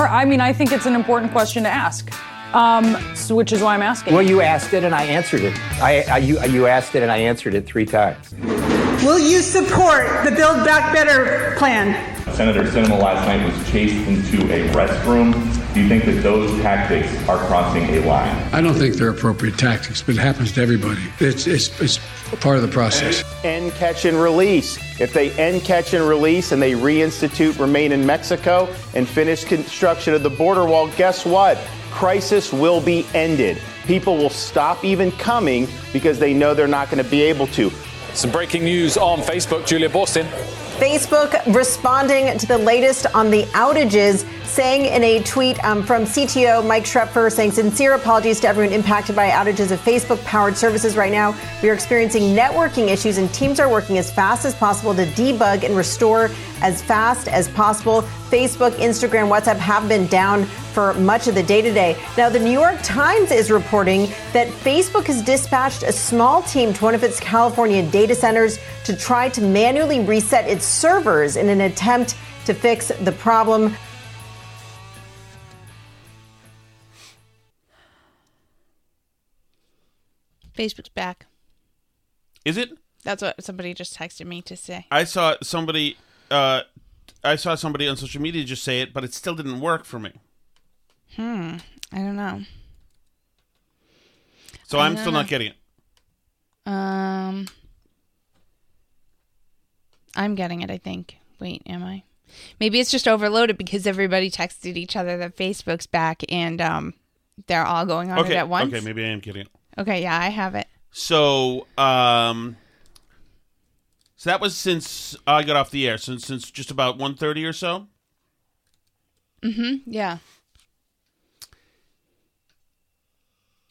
Or, I mean, I think it's an important question to ask, um, so, which is why I'm asking. Well, you asked it and I answered it. I, I you, you asked it and I answered it three times. Will you support the Build Back Better plan? Senator Sinema last night was chased into a restroom. Do you think that those tactics are crossing a line? I don't think they're appropriate tactics, but it happens to everybody. It's, it's, it's part of the process. End catch and release. If they end catch and release and they reinstitute remain in Mexico and finish construction of the border wall, guess what? Crisis will be ended. People will stop even coming because they know they're not going to be able to. Some breaking news on Facebook. Julia Boorstin. Facebook responding to the latest on the outages, saying in a tweet um, from CTO Mike Schroepfer, saying sincere apologies to everyone impacted by outages of Facebook powered services right now. We are experiencing networking issues and teams are working as fast as possible to debug and restore as fast as possible. Facebook, Instagram, WhatsApp have been down for much of the day today. Now, the New York Times is reporting that Facebook has dispatched a small team to one of its California data centers to try to manually reset its servers in an attempt to fix the problem. Facebook's back. Is it? That's what somebody just texted me to say. I saw somebody. Uh, I saw somebody on social media just say it, but it still didn't work for me. Hmm. I don't know. So I I'm still know. not getting it. Um, I'm getting it. I think. Wait, am I? Maybe it's just overloaded because everybody texted each other that Facebook's back and um, they're all going on okay. it at once. Okay, maybe I am getting it. Okay, yeah, I have it. So, um, so that was since I got off the air, since since just about 1.30 or so. Mm-hmm. Yeah,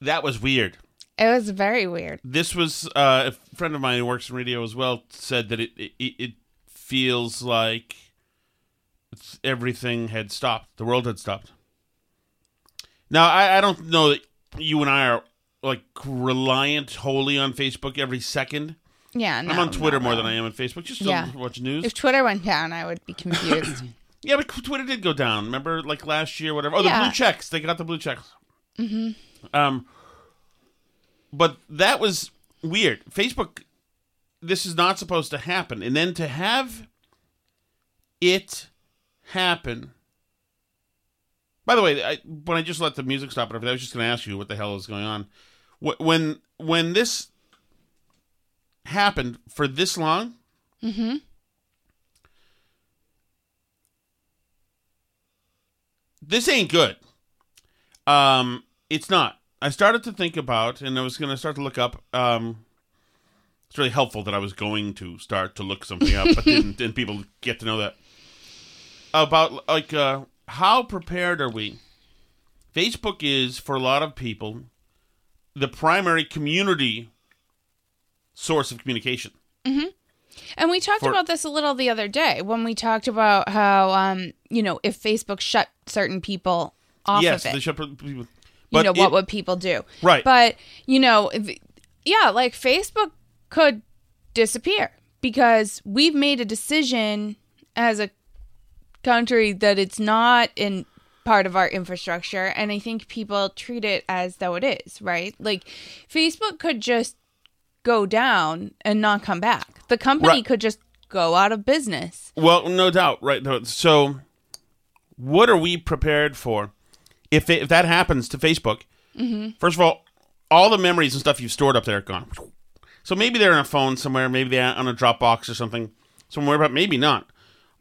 That was weird. it was very weird. This was uh, a friend of mine who works in radio as well said that it it, it feels like it's, everything had stopped. The world had stopped. Now I, I don't know that you and I are like reliant wholly on Facebook every second. Yeah, no, I'm on Twitter no, more no. than I am on Facebook. Just Yeah. to watch news. If Twitter went down, I would be confused. yeah, but Twitter did go down. Remember, like last year, whatever. Oh, the Yeah. blue checks. They got the blue checks. mm-hmm. Um, but that was weird. Facebook, this is not supposed to happen, and then to have it happen. By the way, I, when I just let the music stop and everything, I was just going to ask you what the hell is going on. When when this happened for this long, Mm-hmm. this ain't good. Um, it's not. I started to think about, and I was going to start to look up. Um, it's really helpful that I was going to start to look something up, but didn't, didn't people get to know that? about like uh, how prepared are we? Facebook is for a lot of people the primary community source of communication. hmm And we talked For- about this a little the other day when we talked about how, um, you know, if Facebook shut certain people off yes, of it, they shut people. you know, what would people do? Right. But, you know, yeah, like Facebook could disappear because we've made a decision as a country that it's not in part of our infrastructure and I think people treat it as though it is, right? Like Facebook could just go down and not come back. The company Right. could just go out of business. Well, no doubt, right? So, what are we prepared for if it, if that happens to Facebook? Mhm. First of all, all the memories and stuff you've stored up there are gone. So maybe they're on a phone somewhere, maybe they're on a Dropbox or something somewhere, but maybe not.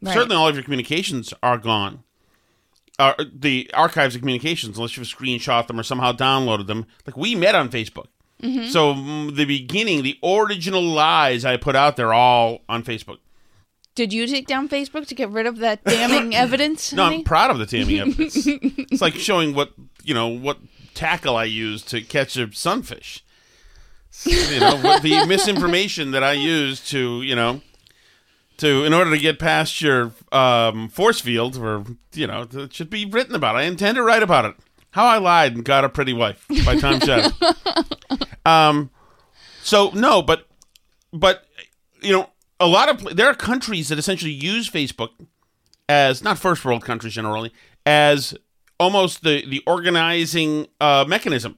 Right. Certainly, all of your communications are gone. Uh, the archives of communications, unless you've screenshot them or somehow downloaded them. Like we met on Facebook. Mhm. So mm, the beginning, the original lies I put out there, all on Facebook. Did you take down Facebook to get rid of that damning evidence? No, honey? I'm proud of the taming evidence. it's like showing what you know what tackle I used to catch a sunfish. You know what the misinformation that I used to you know to in order to get past your um, force field, or you know, it should be written about. I intend to write about it. How I lied and got a pretty wife by Tom Shadow. um, so no, but but you know, a lot of there are countries that essentially use Facebook as not first world countries generally as almost the the organizing uh, mechanism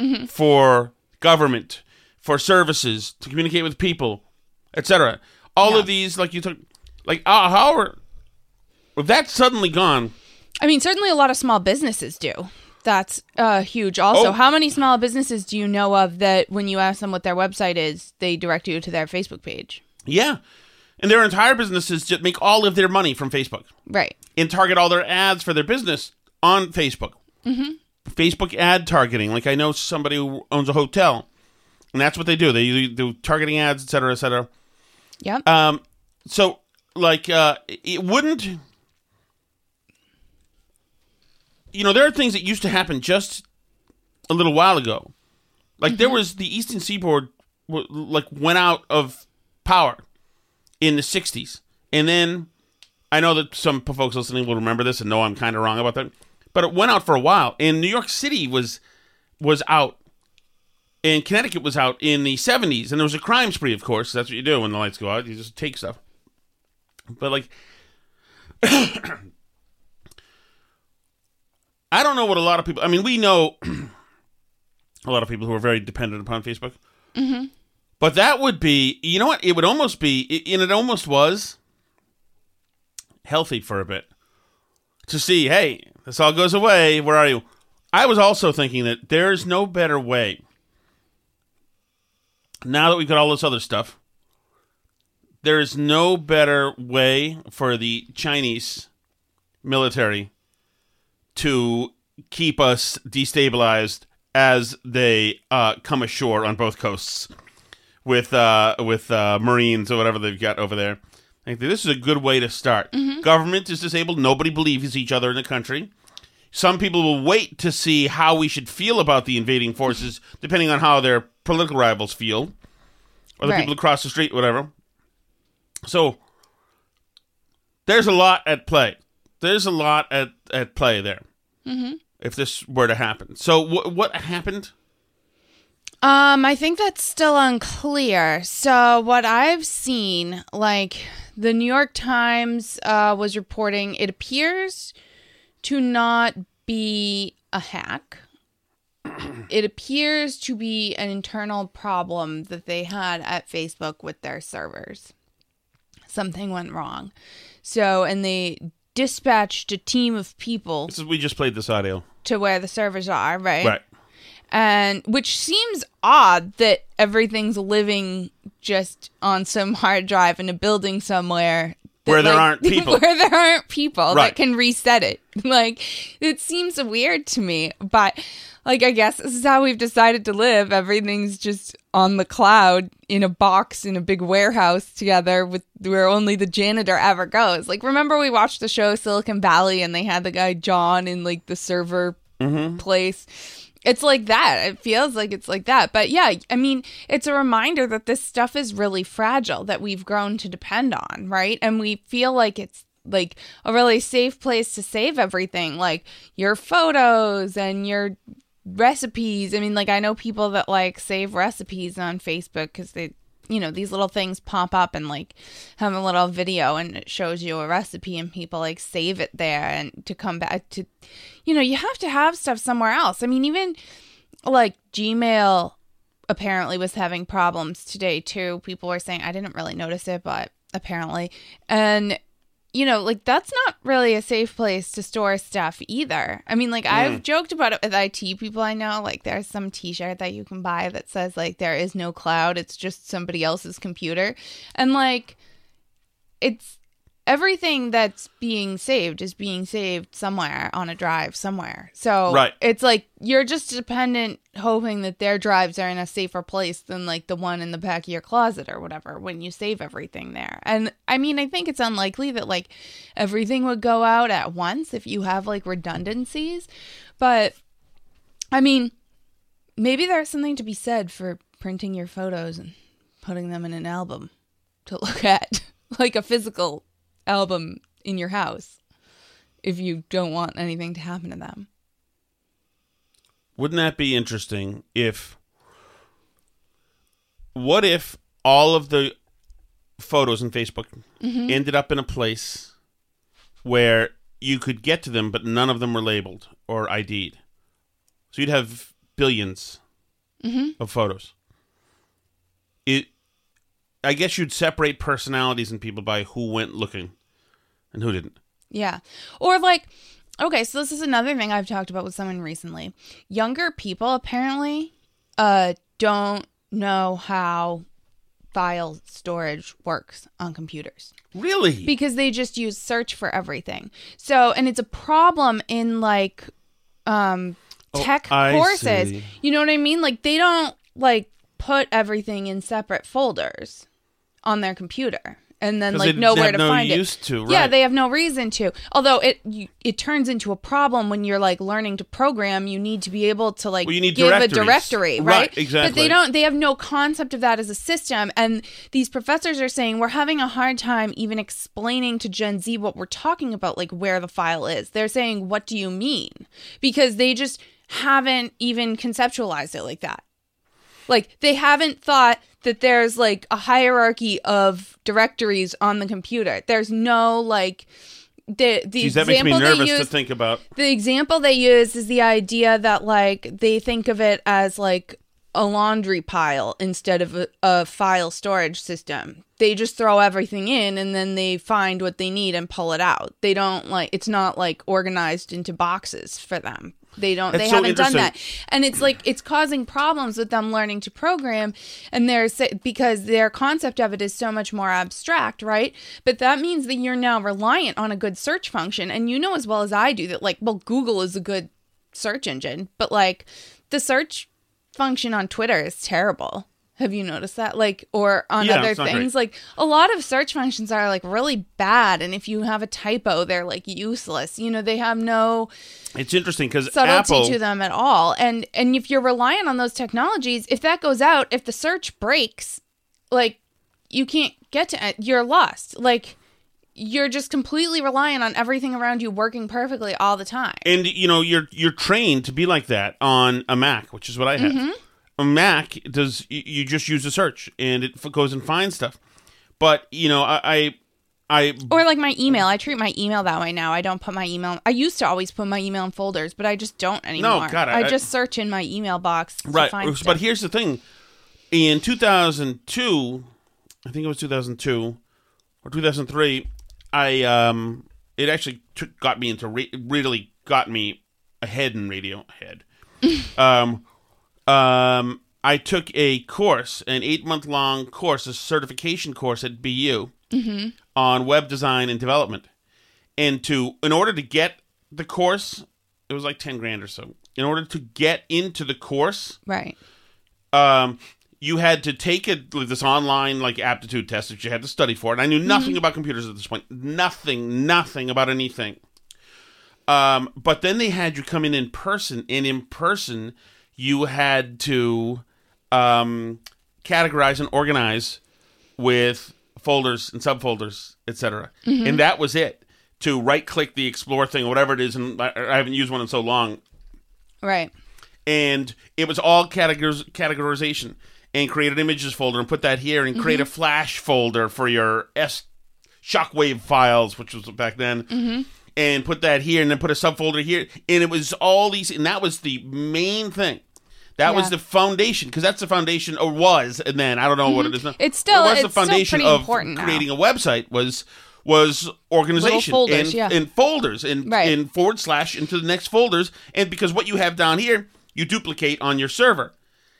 Mhm. for government, for services to communicate with people, etc. All of these, like you took, like uh, however, if that's suddenly gone, I mean, certainly a lot of small businesses do. That's uh, huge. Also, Oh. how many small businesses do you know of that when you ask them what their website is, they direct you to their Facebook page? yeah, and their entire businesses just make all of their money from Facebook Right. and target all their ads for their business on Facebook. Mm-hmm. Facebook ad targeting. Like I know somebody who owns a hotel, and that's what they do. They do targeting ads, et cetera, et cetera. Yep. Um, so like uh, it wouldn't. You know, there are things that used to happen just a little while ago. Like there mm-hmm. was the Eastern Seaboard, like went out of power in the '60s, and then I know that some folks listening will remember this and know I'm kind of wrong about that, but it went out for a while. And New York City was was out, and Connecticut was out in the '70s, and there was a crime spree. Of course, that's what you do when the lights go out. You just take stuff. But like, I don't know what a lot of people. I mean, we know a lot of people who are very dependent upon Facebook. Mm-hmm. But that would be, you know what? It would almost be, and it almost was healthy for a bit to see, hey, this all goes away. Where are you? I was also thinking that there's no better way now that we've got all this other stuff. There is no better way for the Chinese military to keep us destabilized as they uh, come ashore on both coasts with uh, with uh, Marines or whatever they've got over there. I think this is a good way to start. Government is disabled. Nobody believes each other in the country. Some people will wait to see how we should feel about the invading forces, depending on how their political rivals feel, or the Right. people across the street, whatever. So there's a lot at play. There's a lot at, at play there Mm-hmm. if this were to happen. So wh- what happened? Um, I think that's still unclear. So what I've seen, like the New York Times uh, was reporting, it appears to not be a hack. it appears to be an internal problem that they had at Facebook with their servers. Something went wrong. So, and they dispatched a team of people This is, we just played this audio. to where the servers are, right? Right. And which seems odd that everything's living just on some hard drive in a building somewhere that, Where there aren't people. where there aren't people Right. that can reset it. Like it seems weird to me, but like I guess this is how we've decided to live. Everything's just on the cloud in a box in a big warehouse together with where only the janitor ever goes. Like remember we watched the show Silicon Valley and they had the guy John in like the server mm-hmm. place. It's like that. It feels like it's like that. But yeah, I mean, it's a reminder that this stuff is really fragile that we've grown to depend on, right? And we feel like it's like a really safe place to save everything, like your photos and your recipes. I mean, like I know people that like save recipes on Facebook because they, you know, these little things pop up and like have a little video and it shows you a recipe and people like save it there and to come back to, you know, you have to have stuff somewhere else. I mean, even like Gmail apparently was having problems today too. People were saying I didn't really notice it, but apparently, and you know, like that's not really a safe place to store stuff either. I mean, like I've mm. joked about it with IT people I know. Like there's some T-shirt that you can buy that says like there is no cloud; it's just somebody else's computer, and like it's everything that's being saved is being saved somewhere on a drive somewhere. So Right. it's like you're just dependent hoping that their drives are in a safer place than like the one in the back of your closet or whatever when you save everything there. And I mean, I think it's unlikely that like everything would go out at once if you have like redundancies, but I mean, maybe there's something to be said for printing your photos and putting them in an album to look at, like a physical album in your house if you don't want anything to happen to them. Wouldn't that be interesting if what if all of the photos in Facebook Mhm. ended up in a place where you could get to them but none of them were labeled or ID'd. So you'd have billions Mhm. of photos. It I guess you'd separate personalities and people by who went looking and who didn't. Yeah. Or like okay, so this is another thing I've talked about with someone recently. Younger people apparently uh don't know how file storage works on computers. Really? Because they just use search for everything. So, and it's a problem in like um Oh, tech I courses. see. You know what I mean? Like they don't like put everything in separate folders on their computer and then like know where have to no find it. to, Yeah, they have no reason to. Although it you, it turns into a problem when you're like learning to program, you need to be able to like Well, you need give a directory, Right, right? But they don't they have no concept of that as a system and these professors are saying we're having a hard time even explaining to Gen Z what we're talking about like where the file is. They're saying what do you mean? Because they just haven't even conceptualized it like that. Like they haven't thought that there's like a hierarchy of directories on the computer. There's no like the the Geez, that makes me nervous to think about. the example they use is the idea that like they think of it as like a laundry pile instead of a, a file storage system. They just throw everything in and then they find what they need and pull it out. They don't like it's not like organized into boxes for them. They don't That's they so haven't done that. And it's like it's causing problems with them learning to program and there's because their concept of it is so much more abstract, right? But that means that you're now reliant on a good search function and you know as well as I do that like well Google is a good search engine, but like the search function on Twitter is terrible. Have you noticed that? Like, or on Yeah, other things, great. like a lot of search functions are like really bad. And if you have a typo, they're like useless. You know, they have no It's interesting because subtlety Apple to them at all. And and if you're reliant on those technologies, if that goes out, if the search breaks, like you can't get to it, you're lost. Like you're just completely reliant on everything around you working perfectly all the time. and you know you're you're trained to be like that on a Mac, which is what I have. Mhm. A Mac does you just use a search and it goes and finds stuff. But you know I I, I Or like my email, I treat my email that way now. I don't put my email. I used to always put my email in folders, but I just don't anymore. No, God, I- I, I- just search in my email box. to right. find But stuff. here's the thing: in 2002, I think it was 2002 or 2003, I um it actually took, got me into ra- really got me ahead in radio ahead. um, um, I took a course, an eight month long course, a certification course at BU Mhm. on web design and development. And to in order to get the course, it was like 10 grand or so. In order to get into the course, Right. um, you had to take a, this online like aptitude test that you had to study for. And I knew nothing Mhm. about computers at this point. Nothing, nothing about anything. Um, but then they had you come in in person, and in person you had to um, categorize and organize with folders and subfolders, etc. Mhm. And that was it. To right click the explore thing whatever it is, and I, I haven't used one in so long Right. and it was all categoriz- categorization and create an images folder and put that here and create a Mhm. flash folder for your s shockwave files which was back then Mm-hmm. And put that here and then put a subfolder here. And it was all these and that was the main thing. That was the foundation because that's the foundation or was and then i don't know what Mhm. it is now. It's still- It was the foundation pretty of important now. creating a website was was organization folders, and, yeah. and folders and, Right. and forward slash into the next folders. And because what you have down here you duplicate on your server.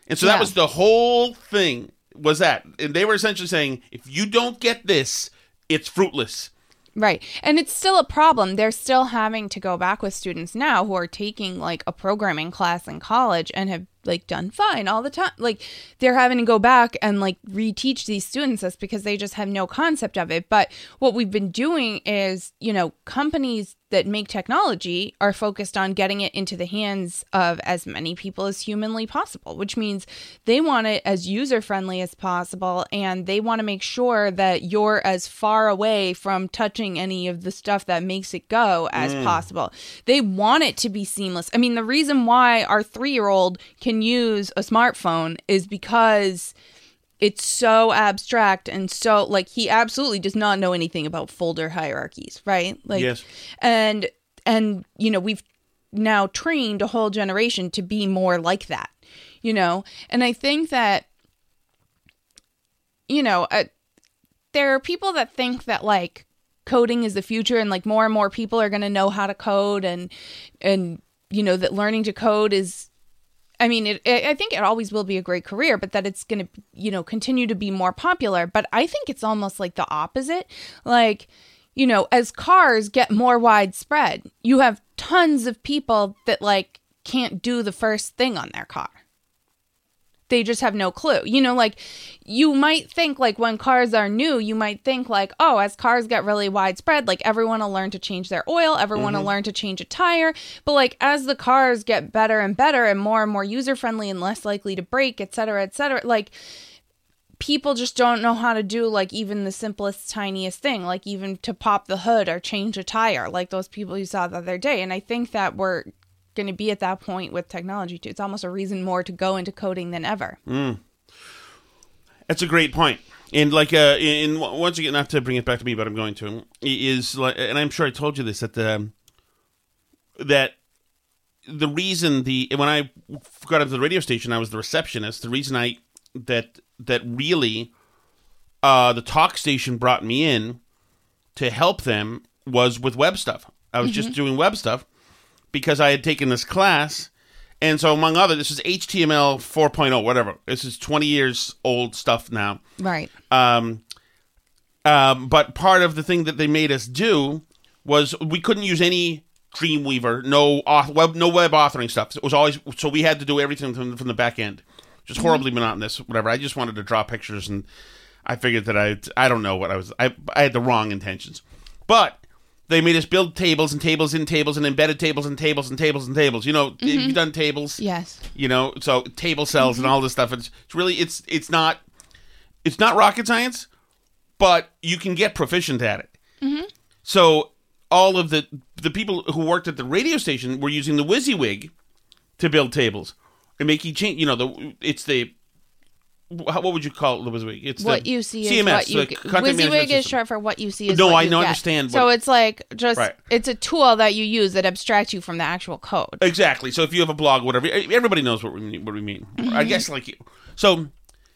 And so that was the whole thing was that. And they were essentially saying if you don't get this it's fruitless Right. And it's still a problem. They're still having to go back with students now who are taking like a programming class in college and have like done fine all the time. Like they're having to go back and like reteach these students this because they just have no concept of it. But what we've been doing is, you know, companies that make technology are focused on getting it into the hands of as many people as humanly possible, which means they want it as user friendly as possible and they want to make sure that you're as far away from touching any of the stuff that makes it go as Mm. possible. They want it to be seamless. I mean, the reason why our three year old can use a smartphone is because it's so abstract and so like he absolutely does not know anything about folder hierarchies, right? Like Yes. and and you know, we've now trained a whole generation to be more like that. You know, and I think that you know, uh, there are people that think that like coding is the future and like more and more people are going to know how to code and and you know that learning to code is I mean, it, it, I think it always will be a great career, but that it's going to, you know, continue to be more popular. But I think it's almost like the opposite. Like, you know, as cars get more widespread, you have tons of people that like can't do the first thing on their car. They just have no clue. You know, like you might think like when cars are new, you might think like, oh, as cars get really widespread, like everyone will learn to change their oil, everyone Mhm. will learn to change a tire. But like as the cars get better and better and more and more user friendly and less likely to break, et cetera, et cetera, like people just don't know how to do like even the simplest tiniest thing like even to pop the hood or change a tire like those people you saw the other day and i think that we're going to be at that point with technology too it's almost a reason more to go into coding than ever Mm. That's a great point. And like, uh, in once again, not to bring it back to me, but I'm going to is like, and I'm sure I told you this that the that the reason the when I got into the radio station, I was the receptionist. The reason I that that really uh, the talk station brought me in to help them was with web stuff. I was just Mhm. doing web stuff because I had taken this class. And so, among other, this is HTML 4.0, whatever. This is 20 years old stuff now. right Um, um, but part of the thing that they made us do was we couldn't use any Dreamweaver, no auth- web, no web authoring stuff. It was always so we had to do everything from, from the back end. Just horribly monotonous, whatever. I just wanted to draw pictures, and I figured that I I don't know what I was. I I had the wrong intentions, but they made us build tables and tables and tables and embedded tables and tables and tables and tables. You know, Mhm. you've done tables, Yes. You know, so table cells Mm-hmm. and all this stuff. It's, it's really it's it's not it's not rocket science, but you can get proficient at it. mm-hmm. So all of the the people who worked at the radio station were using the WYSIWYG to build tables and make you change. You know, the it's the how- what would you call it, WYSIWYG? It's what the you see is CMS, what you get. WYSIWYG is short for what you see is No, what I you know, get. understand, So it's like just Right. it's a tool that you use that abstracts you from the actual code. Exactly. So if you have a blog, whatever, everybody knows what we mean. What we mean. I Mhm. guess like you. So,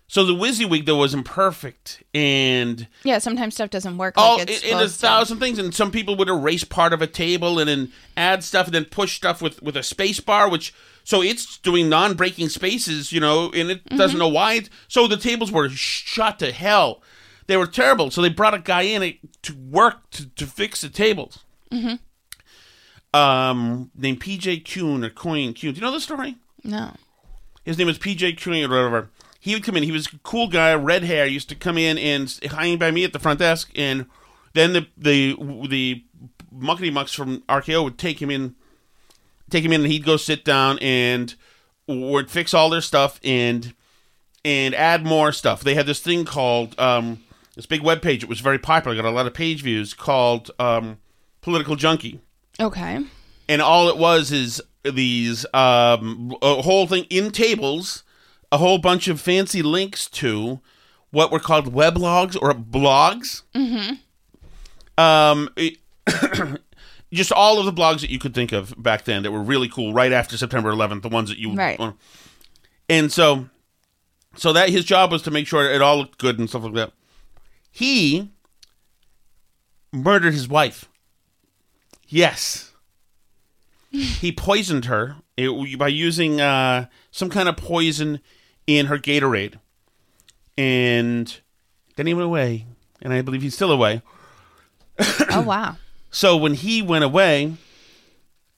so the WYSIWYG though wasn't perfect, and Yeah, sometimes stuff doesn't work all like it's a supposed to. thousand things. And some people would erase part of a table and then add stuff and then push stuff with with a space bar, which so it's doing non-breaking spaces, you know, and it doesn't Mhm. know why. It, so the tables were shot to hell. they were terrible. So they brought a guy in to work to, to fix the tables. Mm-hmm. Um, named PJ Kuhn or Coin Kuhn. Do you know the story? No. His name is PJ Kuhn or whatever. He would come in. He was a cool guy, red hair. Used to come in and hanging by me at the front desk, and then the the the muckety mucks from RKO would take him in, take him in, and he'd go sit down and would fix all their stuff and and add more stuff. They had this thing called um, this big web page. It was very popular. Got a lot of page views called um, Political Junkie. Okay. And all it was is these um, a whole thing in tables, a whole bunch of fancy links to what were called weblogs or blogs. Mm-hmm. Um, it- just all of the blogs that you could think of back then that were really cool. Right after September 11th, the ones that you Right. and so, so that his job was to make sure it all looked good and stuff like that. He murdered his wife. Yes, he poisoned her by using uh, some kind of poison in her Gatorade, and then he went away. And I believe he's still away. oh wow. So when he went away,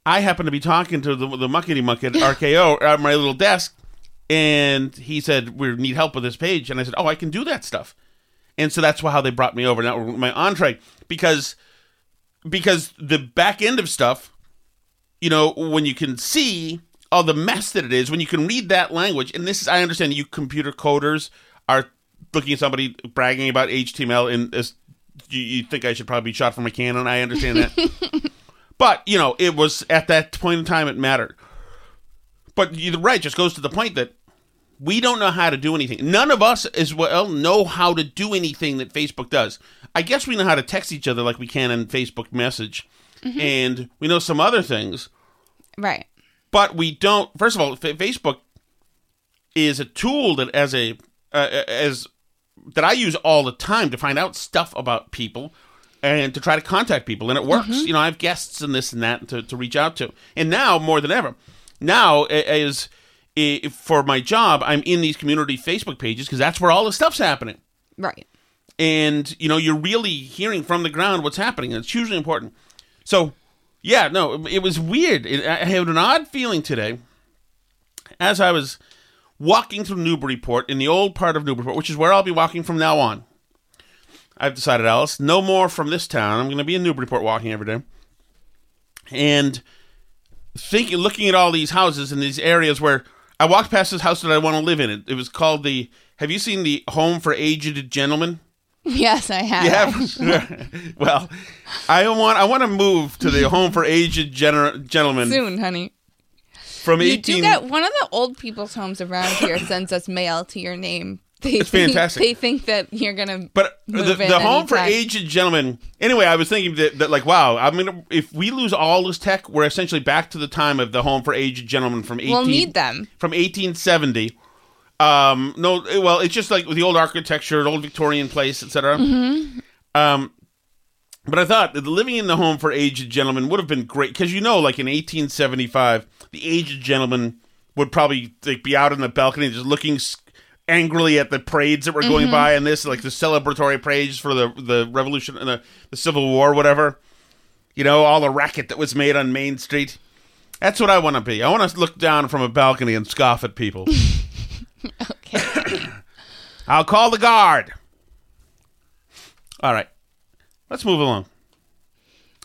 I happened to be talking to the, the muckety muck at RKO at my little desk, and he said, "We need help with this page." And I said, "Oh, I can do that stuff." And so that's how they brought me over. Was my entree because because the back end of stuff, you know, when you can see all the mess that it is, when you can read that language, and this is I understand you computer coders are looking at somebody bragging about HTML and as you, you think I should probably be shot from a cannon. I understand that. but, you know, it was at that point in time it mattered. But you're right, just goes to the point that we don't know how to do anything. None of us as well know how to do anything that Facebook does. I guess we know how to text each other like we can in Facebook message. Mhm. And we know some other things. Right. But we don't. First of all, Facebook is a tool that as a uh, as that I use all the time to find out stuff about people and to try to contact people, and it works. Mhm. You know, I have guests and this and that to, to reach out to, and now more than ever, now a- as i- for my job, I'm in these community Facebook pages because that's where all the stuff's happening Right. and you know you're really hearing from the ground what's happening and it's hugely important so yeah no it- was weird. It, i had an odd feeling today as i was walking through newburyport in the old part of newburyport which is where i'll be walking from now on. I've decided alice no more from this town. I'm going to be in newburyport walking every day. And thinking looking at all these houses in these areas where i walked past this house that i want to live in. It, it was called the have you seen the home for aged gentlemen Yes, I have. yeah. well, I want I want to move to the home for aged gener- gentlemen Soon, honey. from You eighteen. do get one of the old people's homes around here sends us mail to your name. They It's think, fantastic. They think that you're gonna but the, the home for aged gentlemen. Anyway, I was thinking that, that like, wow, I mean, if we lose all this tech, we're essentially back to the time of the home for aged gentlemen from eighteen. We'll need them. from eighteen seventy. Um, no, well, it's just like with the old architecture, the old Victorian place, etc. Mhm. Um, but I thought that living in the home for aged gentlemen would have been great because you know, like in 1875, the aged gentleman would probably like be out on the balcony just looking angrily at the parades that were going Mhm. by, and this like the celebratory parades for the the Revolution and the, the Civil War, whatever. You know, all the racket that was made on Main Street. That's what I want to be. I want to look down from a balcony and scoff at people. okay. I'll call the guard. All right. Let's move along.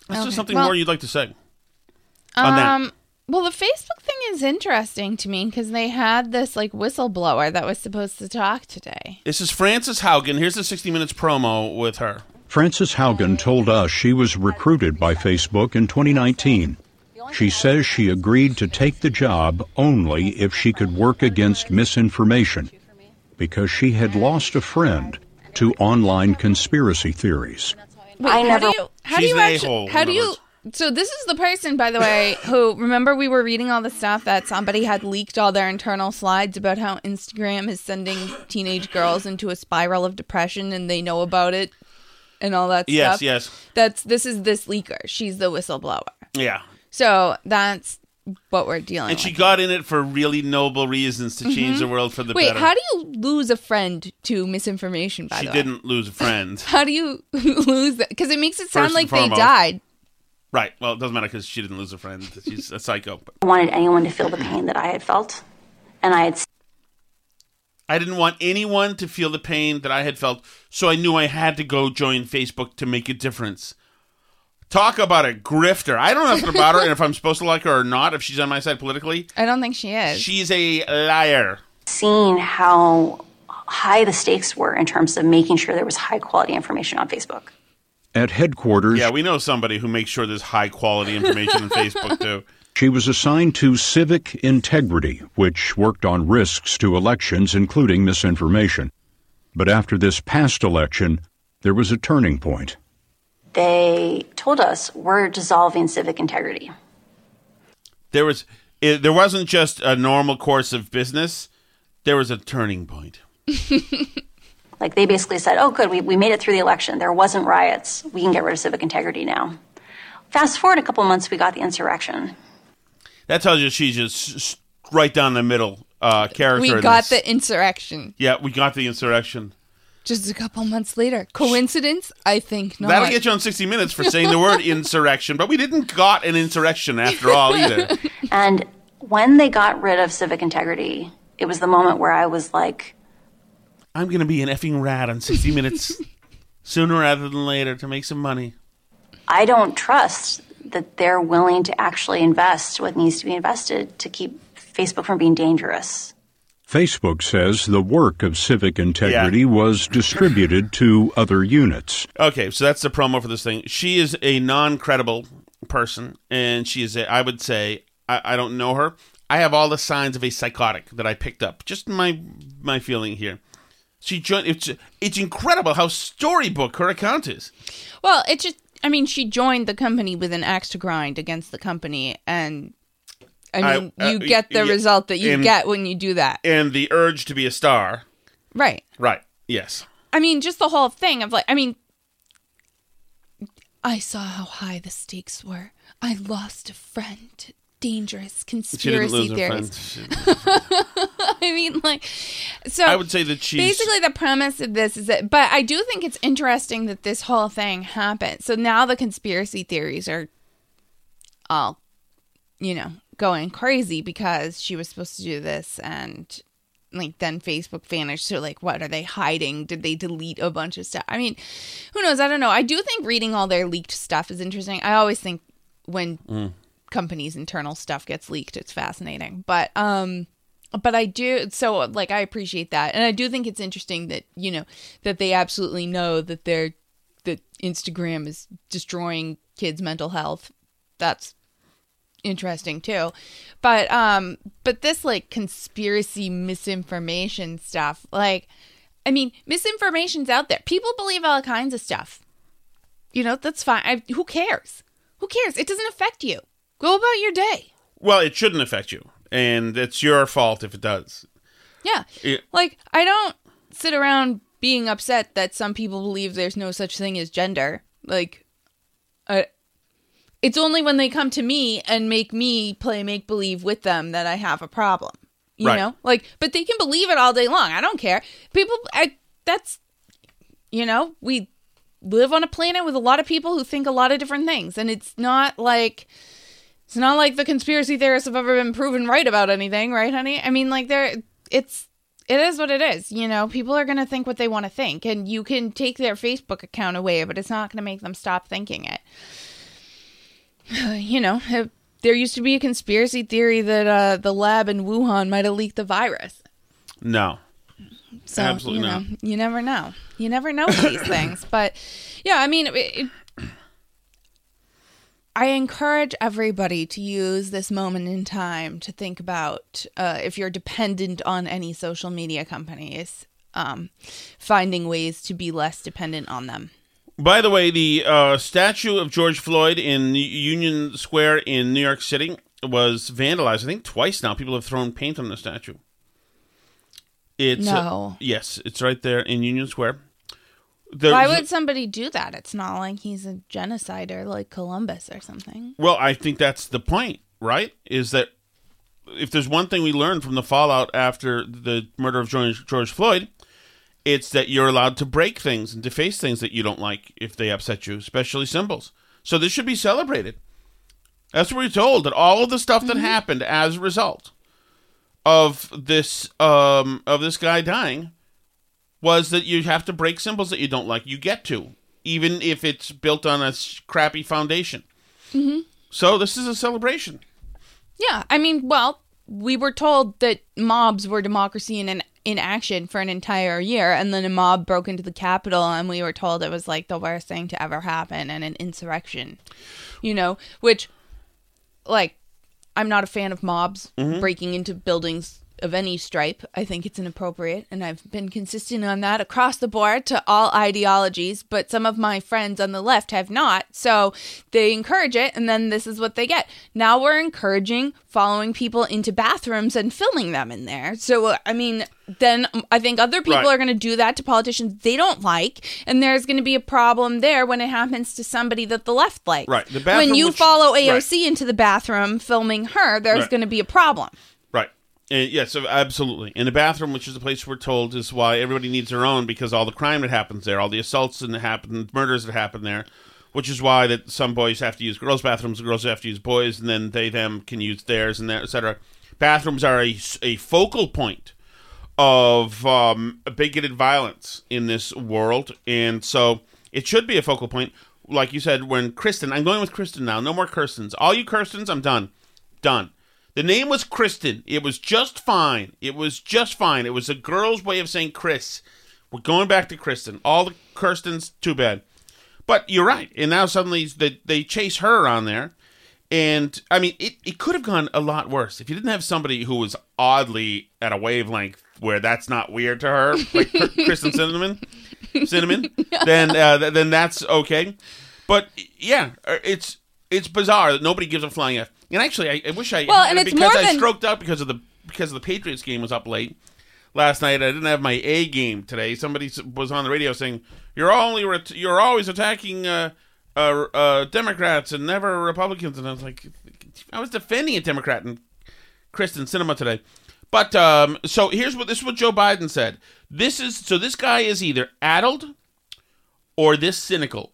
Let's do something well- more you'd like to say. on that. Um. Well, the Facebook thing is interesting to me because they had this like whistleblower that was supposed to talk today. This is Frances Haugen. Here's the 60 Minutes promo with her. Frances Haugen told us she was recruited by Facebook in 2019. She says she agreed to take the job only if she could work against misinformation because she had lost a friend to online conspiracy theories. Wait, I how never- Do you, how do you an actually? a-hole, How do you? words. So this is the person, by the way, who remember we were reading all the stuff that somebody had leaked all their internal slides about how Instagram is sending teenage girls into a spiral of depression and they know about it and all that Yes, stuff. yes. That's this is this leaker. She's the whistleblower. Yeah. So that's what we're dealing with. and with. she got in it for really noble reasons to change the mm-hmm. world for the better. Wait, better. how do you lose a friend to misinformation? By she the way, didn't lose a friend. How do you lose that? Because it makes it sound First like and they foremost. died. Right. Well, it doesn't matter because she didn't lose a friend. She's a psycho. But I wanted anyone to feel the pain that I had felt. And I had I didn't want anyone to feel the pain that I had felt, so I knew I had to go join Facebook to make a difference. Talk about a grifter. I don't know nothing about her and if I'm supposed to like her or not, if she's on my side politically. I don't think she is. She's a liar. seen how high the stakes were in terms of making sure there was high quality information on Facebook. At headquarters, Yeah, we know somebody who makes sure there's high quality information on Facebook too. she was assigned to civic integrity, which worked on risks to elections, including misinformation. But after this past election, there was a turning point. They told us we're dissolving civic integrity. There was it, there wasn't just a normal course of business. There was a turning point. Like they basically said, oh, good, we, we made it through the election. There wasn't riots. We can get rid of civic integrity now. Fast forward a couple months, we got the insurrection. That tells you she's just right down the middle uh, character. We got this. the insurrection Yeah, we got the insurrection. Just a couple months later. Coincidence? I think not. That'll get you on 60 Minutes for saying the word insurrection, but we didn't got an insurrection after all either. And when they got rid of civic integrity, it was the moment where I was like, I'm going to be an effing rat on 60 Minutes sooner rather than later to make some money. I don't trust that they're willing to actually invest what needs to be invested to keep Facebook from being dangerous. Facebook says the work of civic integrity was distributed to other units. Okay, so that's the promo for this thing. She is a non-credible person, and she is a. I would say I, I don't know her. I have all the signs of a psychotic that I picked up. Just my my feeling here. She joined. It's it's incredible how storybook her account is. Well, it just, I mean, she joined the company with an axe to grind against the company. And I I- mean, uh, you get the yeah, result that you and- get when you do that. And the urge to be a star. Right. Right. Yes. I mean, just the whole thing of like, I mean, I saw how high the stakes were. I lost a friend. to Dangerous She conspiracy theories. I mean, like, so I would say that she's basically the premise of this is that, but I do think it's interesting that this whole thing happened. So now the conspiracy theories are all, you know, going crazy because she was supposed to do this and like then Facebook vanished. So like, what are they hiding? Did they delete a bunch of stuff? I mean, who knows? I don't know. I do think reading all their leaked stuff is interesting. I always think when Mm. companies' internal stuff gets leaked, it's fascinating. But um, but I do so like I appreciate that, and I do think it's interesting that you know that they absolutely know that they're that Instagram is destroying kids' mental health. That's interesting too. But um but this like conspiracy misinformation stuff, like I mean, misinformation's out there. People believe all kinds of stuff. You know, that's fine. I, who cares? Who cares? It doesn't affect you. Go about your day. well, it shouldn't affect you, and it's your fault if it does. Yeah. It- Like, I don't sit around being upset that some people believe there's no such thing as gender. Like, I, it's only when they come to me and make me play make believe with them that I have a problem. You Right. know? Like, but they can believe it all day long. I don't care. People, I, that's, you know, we live on a planet with a lot of people who think a lot of different things. And it's not like, it's not like the conspiracy theorists have ever been proven right about anything, right, honey? I mean, like, they're, it's, it is what it is. You know, people are going to think what they want to think, and you can take their Facebook account away, but it's not going to make them stop thinking it. you know, if- there used to be a conspiracy theory that uh, the lab in Wuhan might have leaked the virus. No, So, absolutely you know, not. You never know. You never know these things. But yeah, I mean, it, it, I encourage everybody to use this moment in time to think about uh, if you're dependent on any social media companies, um, finding ways to be less dependent on them. By the way, the uh, statue of George Floyd in Union Square in New York City was vandalized. I think twice now. People have thrown paint on the statue. It's uh, No. yes, it's right there in Union Square. The- Why would somebody do that? It's not like he's a genocider like Columbus or something. Well, I think that's the point, right? Is that if there's one thing we learned from the fallout after the murder of George, George Floyd, it's that you're allowed to break things and deface things that you don't like if they upset you, especially symbols. So this should be celebrated. That's what we're told that all of the stuff that happened as a result of this um, of this guy dying was that you have to break symbols that you don't like. You get to, even if it's built on a crappy foundation. Mm-hmm. So this is a celebration. Yeah, I mean, well, we were told that mobs were democracy in an, in action for an entire year, and then a mob broke into the Capitol, and we were told it was like the worst thing to ever happen and an insurrection. You know, which, like, I'm not a fan of mobs Mhm. breaking into buildings of any stripe. I think it's inappropriate, and I've been consistent on that across the board to all ideologies. But some of my friends on the left have not, so they encourage it, and then this is what they get. Now we're encouraging following people into bathrooms and filming them in there. So I mean, then I think other people Right. are going to do that to politicians they don't like, and there's going to be a problem there when it happens to somebody that the left likes. Right. The when you which- follow right. AOC into the bathroom filming her, there's Right. going to be a problem. Right. Uh, yes, absolutely. In the bathroom, which is the place we're told is why everybody needs their own because all the crime that happens there, all the assaults that happen, murders that happen there, which is why that some boys have to use girls' bathrooms, girls have to use boys, and then they them can use theirs and that, etc. Bathrooms are a, a focal point of um, bigoted violence in this world, and so it should be a focal point. Like you said, when Kristen, I'm going with Kristen now. No more Kirstens. All you Kirstens, I'm done. Done. The name was Kristen. It was just fine. It was just fine. It was a girl's way of saying Chris. We're going back to Kristen. All the Kirstens, too bad. But you're right. And now suddenly they, they chase her on there. And I mean, it, it could have gone a lot worse if you didn't have somebody who was oddly at a wavelength where that's not weird to her, like Kristen Cinnamon, Cinnamon. Then uh, th- then that's okay. But yeah, uh, it's it's bizarre that nobody gives a flying f. And actually, I, I wish I Well, and it's because more I than- stroked out because of the because the Patriots game was up late last night. I didn't have my A game today. Somebody was on the radio saying you're only ret- you're always attacking uh, uh, uh, Democrats and never Republicans, and I was like, I was defending a Democrat and Kristen Sinema today. But um, so here's what this is what Joe Biden said. This is so this guy is either addled or this cynical.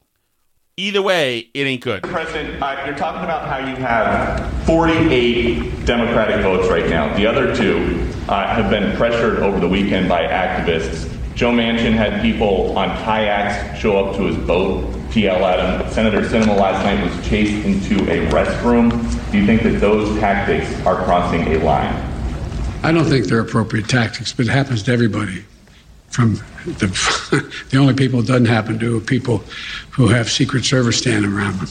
Either way, it ain't good. President, uh, you're talking about how you have 48 Democratic votes right now. The other two uh, have been pressured over the weekend by activists. Joe Manchin had people on kayaks show up to his boat to yell at him. Senator Sinema last night was chased into a restroom. Do you think that those tactics are crossing a line? I don't think they're appropriate tactics, but it happens to everybody. From the the only people it doesn't happen to are people who have Secret Service standing around them.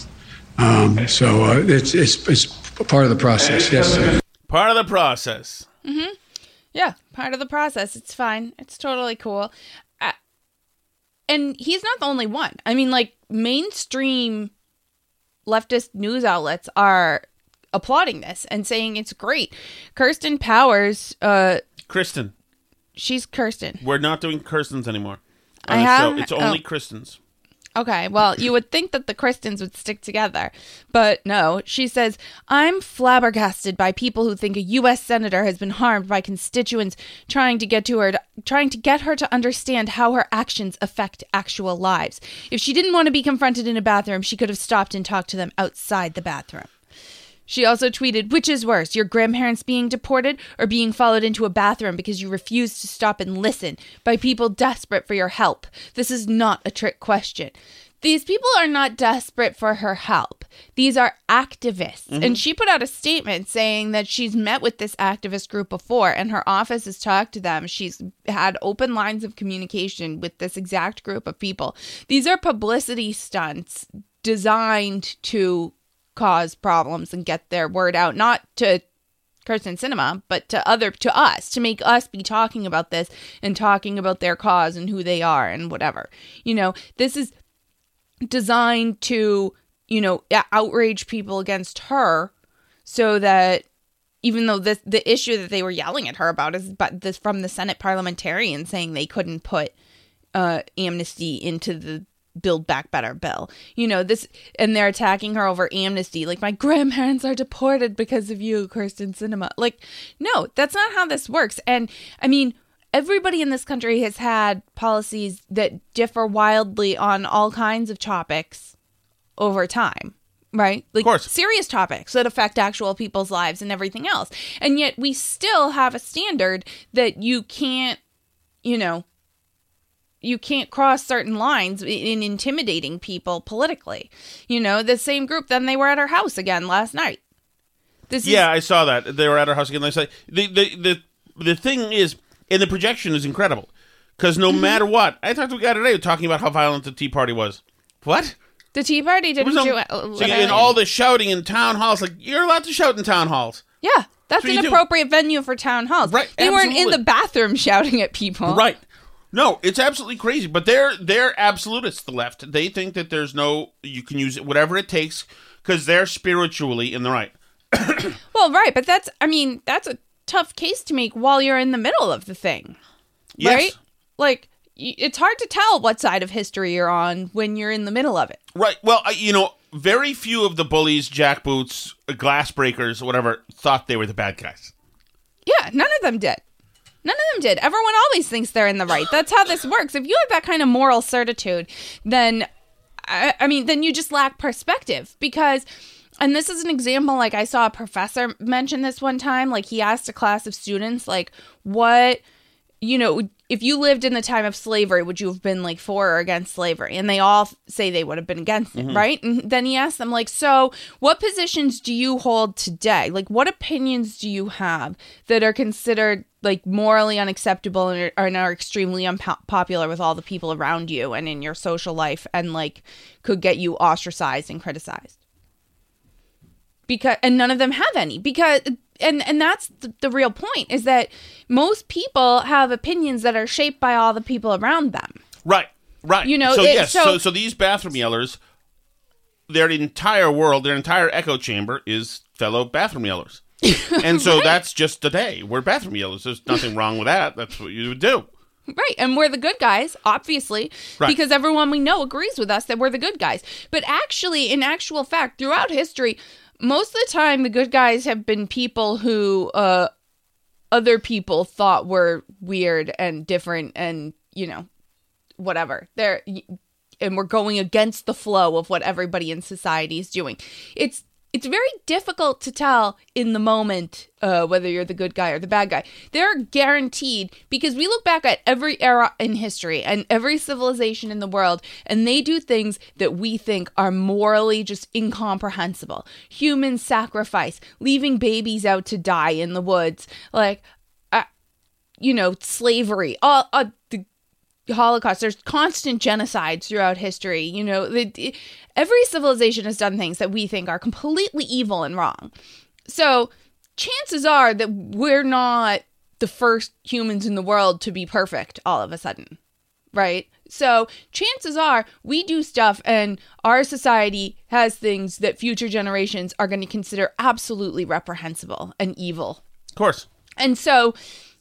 Um, so uh, it's it's it's part of the process. Yes. sir. Part of the process. Mm-hmm. Yeah, part of the process. It's fine. It's totally cool. Uh, and he's not the only one. I mean, like mainstream leftist news outlets are applauding this and saying it's great. Kirsten Powers, uh, Kristen, she's Kirsten. we're not doing Kirstens anymore on I the have- show. It's only oh. Kristens. Okay, well, you would think that the Kristens would stick together, but no. She says, I'm flabbergasted by people who think a U.S. senator has been harmed by constituents trying to get to her, to, trying to get her to understand how her actions affect actual lives. If she didn't want to be confronted in a bathroom, she could have stopped and talked to them outside the bathroom. She also tweeted, Which is worse, your grandparents being deported or being followed into a bathroom because you refused to stop and listen by people desperate for your help? This is not a trick question. These people are not desperate for her help. These are activists. Mhm. And she put out a statement saying that she's met with this activist group before and her office has talked to them. She's had open lines of communication with this exact group of people. These are publicity stunts designed to cause problems and get their word out, not to Kirsten Sinema, but to other to us, to make us be talking about this and talking about their cause and who they are and whatever. You know, this is designed to, you know, outrage people against her so that even though this the issue that they were yelling at her about is but this from the Senate parliamentarian saying they couldn't put uh, amnesty into the Build Back Better bill. You know, this, and they're attacking her over amnesty. Like, my grandparents are deported because of you, Kirsten Sinema. Like, no, that's not how this works. And I mean, everybody in this country has had policies that differ wildly on all kinds of topics over time. Right? Like serious topics that affect actual people's lives and everything else. And yet we still have a standard that you can't, you know, you can't cross certain lines in intimidating people politically. You know, the same group, then they were at our house again last night. This yeah, I saw that they were at our house again. They say the the the the thing is, and the projection is incredible because no Mm-hmm. matter what, I talked to a guy today talking about how violent the Tea Party was. What? The Tea Party didn't do it. uh, so, and all the shouting in town halls, like you're allowed to shout in town halls. Yeah, that's an you do. appropriate venue for town halls. Right. They weren't in the bathroom shouting at people. Right. No, it's absolutely crazy. But they're they're absolutists. The left. They think that there's no you can use it whatever it takes because they're spiritually in the right. Well, right, but that's I mean, that's a tough case to make while you're in the middle of the thing. Yes. Right? Like it's hard to tell what side of history you're on when you're in the middle of it. Right. Well, I- you know, very few of the bullies, jackboots, glass breakers, whatever, thought they were the bad guys. Yeah, none of them did. None of them did. Everyone always thinks they're in the right. That's how this works. If you have that kind of moral certitude, then I, I mean, then you just lack perspective because and this is an example like I saw a professor mention this one time like he asked a class of students like what you know, if you lived in the time of slavery, would you have been like for or against slavery? And they all say they would have been against it, Mhm. right? And then he asked them, like, so what positions do you hold today? Like, what opinions do you have that are considered like morally unacceptable and are, and are extremely unpopular with all the people around you and in your social life and like could get you ostracized and criticized? because and none of them have any because and and that's the, the real point is that most people have opinions that are shaped by all the people around them Right. Right. You know, So it- yes. so- So, so these bathroom yellers, their entire world, their entire echo chamber is fellow bathroom yellers, and so that's just today. We're bathroom yellers. There's nothing wrong with that. That's what you would do. right and we're the good guys obviously Right. because everyone we know agrees with us that we're the good guys but actually in actual fact throughout history most of the time the good guys have been people who uh other people thought were weird and different and you know whatever they're and we're going against the flow of what everybody in society is doing it's it's very difficult to tell in the moment uh, whether you're the good guy or the bad guy. They're guaranteed because we look back at every era in history and every civilization in the world, and they do things that we think are morally just incomprehensible. Human sacrifice, leaving babies out to die in the woods, like, uh, you know, slavery, all the Holocaust. There's constant genocides throughout history. You know, the, every civilization has done things that we think are completely evil and wrong. So chances are that we're not the first humans in the world to be perfect all of a sudden, right? So chances are we do stuff and our society has things that future generations are going to consider absolutely reprehensible and evil. Of course. And so,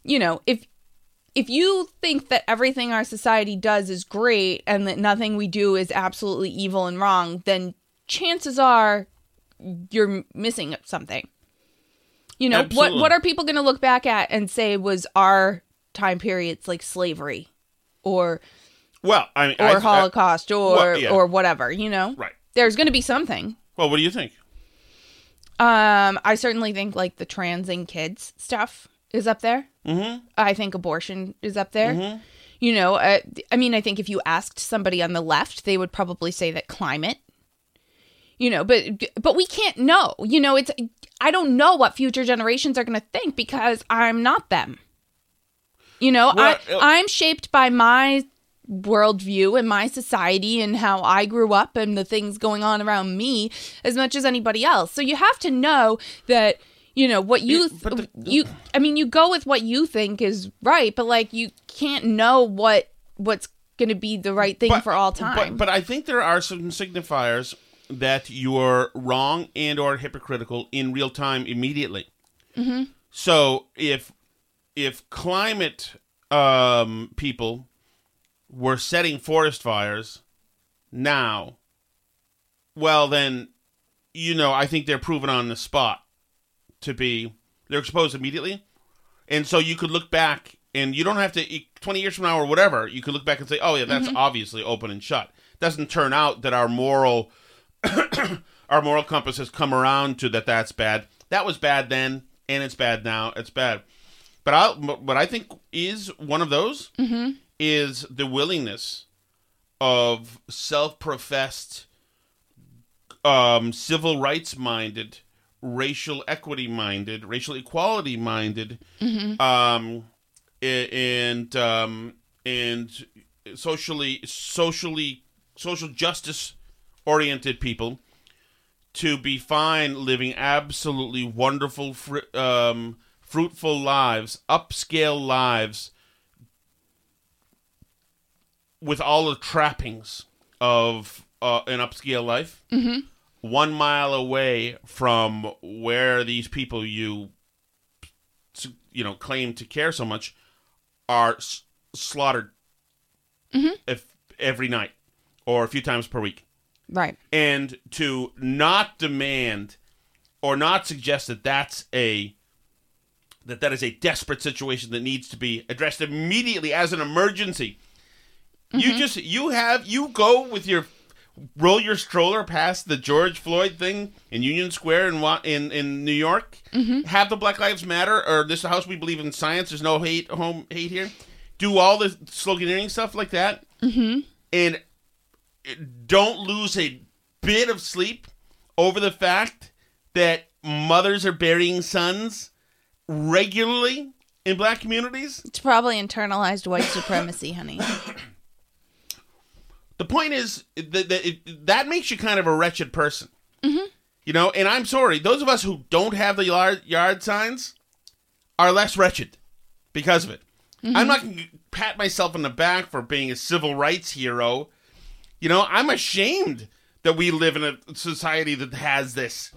you know, if if you think that everything our society does is great and that nothing we do is absolutely evil and wrong, then chances are you're missing something. You know, what Absolutely. what are people going to look back at and say was our time periods like slavery or Well, I mean, or I- I- Holocaust or Well, yeah. or whatever, you know? Right. There's going to be something. Well, what do you think? Um, I certainly think like the trans and kids stuff is up there. Mm-hmm. I think abortion is up there. Mhm. You know, uh, I mean, I think if you asked somebody on the left, they would probably say that climate. You know, but but we can't know. You know, it's I don't know what future generations are going to think because I'm not them. You know, Well, I uh, I'm shaped by my worldview and my society and how I grew up and the things going on around me as much as anybody else. So you have to know that you know what you you I mean you go with what you think is right, but like you can't know what what's going to be the right thing for all time. But, but I think there are some signifiers that you're wrong and or hypocritical in real time immediately. hmm So if if climate um, people were setting forest fires now, well, then, you know, I think they're proven on the spot to be, they're exposed immediately. And so you could look back and you don't have to, 20 years from now or whatever, you could look back and say, oh, yeah, that's Mhm. obviously open and shut. Doesn't turn out that our moral, our moral compass has come around to that that's bad. That was bad then, and it's bad now. It's bad. But I, what I think is one of those Mhm. is the willingness of self-professed, um, civil rights minded, racial equity minded, racial equality minded, Mhm. um, and um, and socially socially social justice oriented people to be fine living absolutely wonderful fr- um, fruitful lives upscale lives with all the trappings of uh, an upscale life Mhm. One mile away from where these people you you know claim to care so much are s- slaughtered Mhm. if every night or a few times per week Right. and to not demand or not suggest that that's a that that is a desperate situation that needs to be addressed immediately as an emergency you just you have you go with your roll your stroller past the George Floyd thing in Union Square in in in New York Mhm. have the Black Lives Matter or this house we believe in science there's no hate home hate here do all the sloganeering stuff like that Mm-hmm. and don't lose a bit of sleep over the fact that mothers are burying sons regularly in black communities. It's probably internalized white supremacy, honey. The point is that, that, it, that makes you kind of a wretched person. Mhm. You know, and I'm sorry, those of us who don't have the yard, yard signs are less wretched because of it. Mhm. I'm not going to pat myself on the back for being a civil rights hero. You know, I'm ashamed that we live in a society that has this.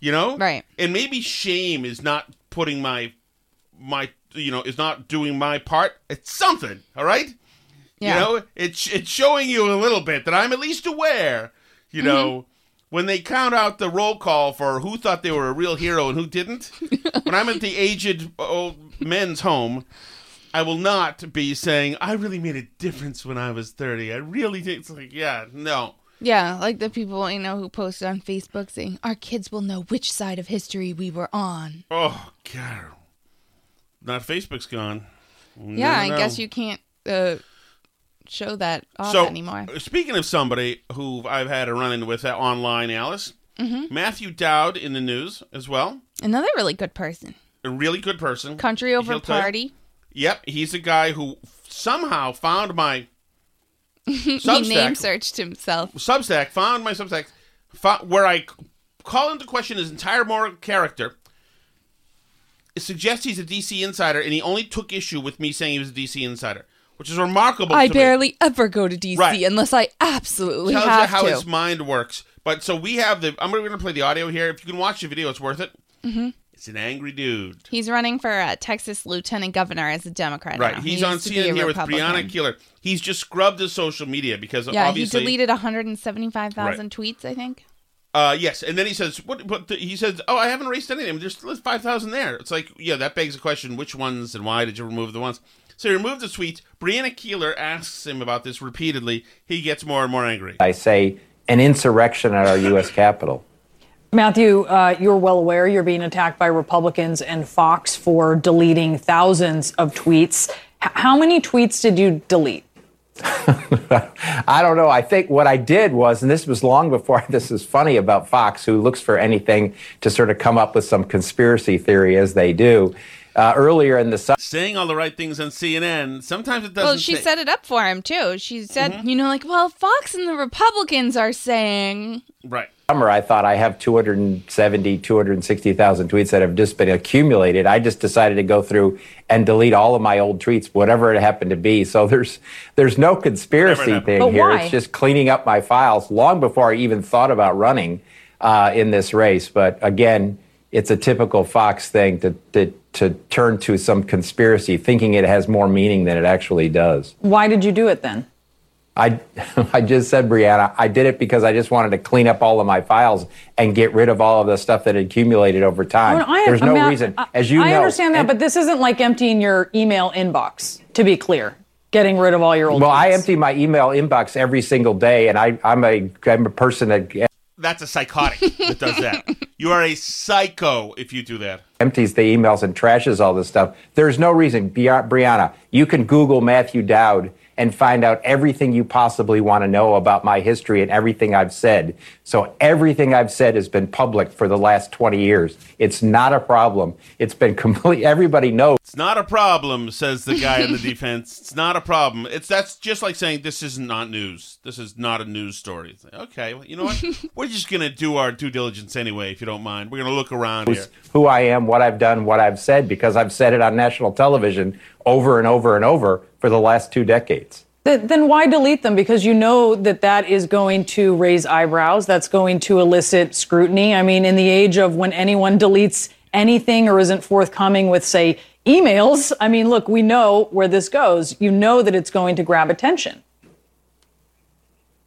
You know, Right. And maybe shame is not putting my my you know is not doing my part. It's something. All right. Yeah. You know, it's it's showing you a little bit that I'm at least aware. You know, when they count out the roll call for who thought they were a real hero and who didn't. when I'm at the aged old men's home, I will not be saying I really made a difference when I was 30. I really did. It's like, yeah, no. Yeah, like the people you know who posted on Facebook saying our kids will know which side of history we were on. Oh God. Not Facebook's gone. yeah, I guess you can't uh, show that off so, anymore. Speaking of somebody who I've had a run in with online, Alice, Mhm. Matthew Dowd in the news as well. Another really good person. A really good person. Country over He'll party. Yep, he's a guy who somehow found my he name searched himself. Substack, found my Substack, fo- where I call into question his entire moral character. It suggests he's a DC insider, and he only took issue with me saying he was a DC insider, which is remarkable. I to me. barely ever go to DC Right. unless I absolutely tells you have how to. his mind works. But so we have the. I'm going to play the audio here. If you can watch the video, it's worth it. hmm It's an angry dude. He's running for uh, Texas lieutenant governor as a Democrat. Right. now. He's He on used to be a CNN here with Republican. Brianna Keilar. He's just scrubbed his social media because Yeah, obviously. he deleted 175,000 tweets, I think. Uh, yes, and then he says, "What?" But the, he says, "Oh, I haven't erased any of them. There's still five thousand there." It's like, yeah, that begs the question: which ones and why did you remove the ones? So he removed the tweets. Brianna Keilar asks him about this repeatedly. He gets more and more angry. I say an insurrection at our U.S. Capitol. Matthew, uh, you're well aware you're being attacked by Republicans and Fox for deleting thousands of tweets. H- how many tweets did you delete? I don't know. I think what I did was, and this was long before this is funny about Fox, who looks for anything to sort of come up with some conspiracy theory as they do. Uh, earlier in the summer, Saying all the right things on CNN. Sometimes it doesn't. Well, she say- set it up for him, too. She said, Mm-hmm. you know, like, well, Fox and the Republicans are saying. Right. summer, I thought I have 270, 260,000 tweets that have just been accumulated. I just decided to go through and delete all of my old tweets, whatever it happened to be. So there's there's no conspiracy thing But here. why? It's just cleaning up my files long before I even thought about running uh, in this race. But again, it's a typical Fox thing to, to to turn to some conspiracy, thinking it has more meaning than it actually does. Why did you do it then? I, I just said, Brianna, I did it because I just wanted to clean up all of my files and get rid of all of the stuff that had accumulated over time. Well, I- There's I no mean, I- reason, I, as you I know. understand that, and- but this isn't like emptying your email inbox. To be clear, getting rid of all your old. well, I empty my email inbox every single day, and I, I'm a I'm a person that That's a psychotic that does that. You are a psycho if you do that. empties the emails and trashes all this stuff. There's no reason, Bri- Brianna, you can Google Matthew Dowd and find out everything you possibly want to know about my history and everything I've said. So everything I've said has been public for the last 20 years. It's not a problem. It's been complete. Everybody knows. It's not a problem, says the guy in the defense. It's not a problem. It's that's just like saying this is not news. This is not a news story. It's like, okay, well, you know what? We're just gonna do our due diligence anyway, if you don't mind. We're gonna look around here. Who I am, what I've done, what I've said, because I've said it on national television over and over and over for the last two decades. Then why delete them? Because you know that that is going to raise eyebrows. That's going to elicit scrutiny. I mean, in the age of when anyone deletes anything or isn't forthcoming with, say, emails, I mean, look, we know where this goes. You know that it's going to grab attention.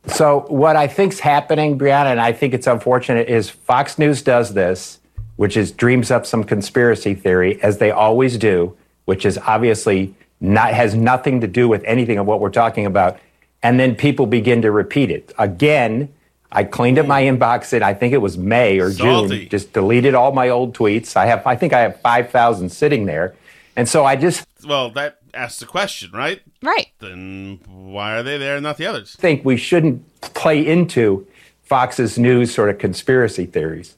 So what I think's happening, Brianna, and I think it's unfortunate, is Fox News does this, which is dreams up some conspiracy theory, as they always do, which is obviously not has nothing to do with anything of what we're talking about, and then people begin to repeat it again. I cleaned up my mm. inbox in I think it was May or Salty. June. Just deleted all my old tweets. I have I think I have five thousand sitting there, and so I just Well, that asks the question, right? Right. Then why are they there and not the others? think we shouldn't play into Fox's news sort of conspiracy theories.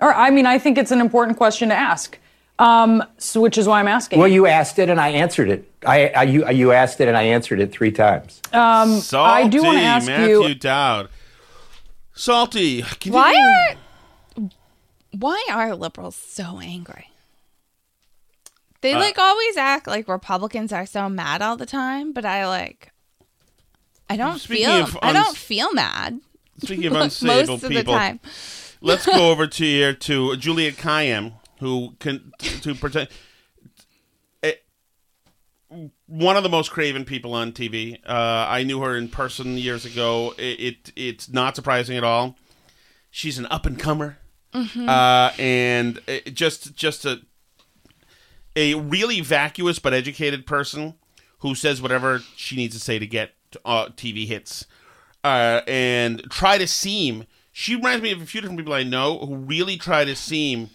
Or, I mean, I think it's an important question to ask, um, so, which is why I'm asking. Well, you asked it and I answered it. I, I you, you asked it and I answered it three times. um, Salty, I do want to ask Matthew you. Dowd. Salty. Can Why you, are why are liberals so angry? They Uh, like always act like Republicans are so mad all the time, but I like I don't feel of I don't feel mad. Speaking of Most unstable of the people, time. let's go over to here to Juliet Kayyem, who can to pretend. eh, One of the most craven people on TV. Uh, I knew her in person years ago. It, it it's not surprising at all. She's an up and comer, Mhm. uh, and it, just just a a really vacuous but educated person who says whatever she needs to say to get uh, TV hits, uh, and try to seem. She reminds me of a few different people I know who really try to seem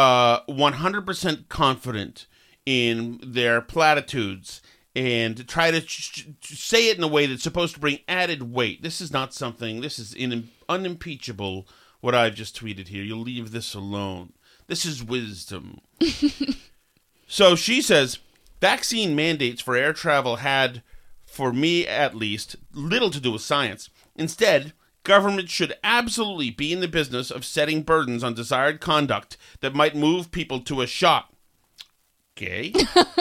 uh, 100% confident in their platitudes and try to ch- ch- say it in a way that's supposed to bring added weight. This is not something, this is in- unimpeachable what I've just tweeted here. You'll leave this alone. This is wisdom. So she says vaccine mandates for air travel had, for me at least, little to do with science. Instead, government should absolutely be in the business of setting burdens on desired conduct that might move people to a shot. Okay.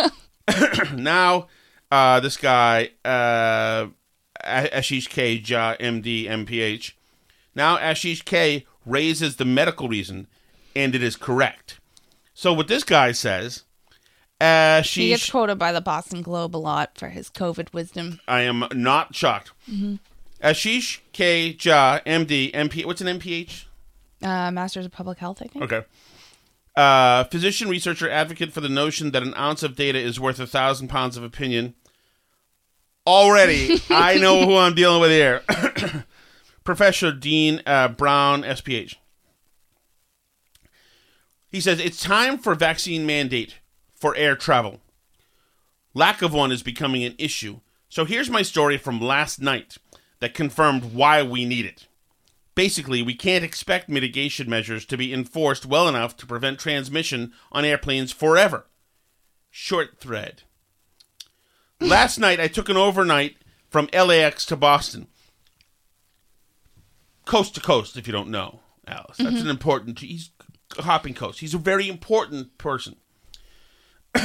now, uh, this guy, uh, Ashish K, Jha, MD, MPH. Now, Ashish K raises the medical reason, and it is correct. So, what this guy says, Ashish. He gets quoted by the Boston Globe a lot for his COVID wisdom. I am not shocked. hmm Ashish K. Jha, MD, MP. What's an MPH? Uh, Masters of Public Health, I think. Okay. Uh, physician, researcher, advocate for the notion that an ounce of data is worth a thousand pounds of opinion. Already, I know who I'm dealing with here. Professor Dean uh, Brown, SPH. He says it's time for vaccine mandate for air travel. Lack of one is becoming an issue. So here's my story from last night that confirmed why we need it. Basically, we can't expect mitigation measures to be enforced well enough to prevent transmission on airplanes forever. Short thread. Last night, I took an overnight from LAX to Boston. Coast to coast, if you don't know, Alice. That's Mhm. an important. He's hopping coast. He's a very important person.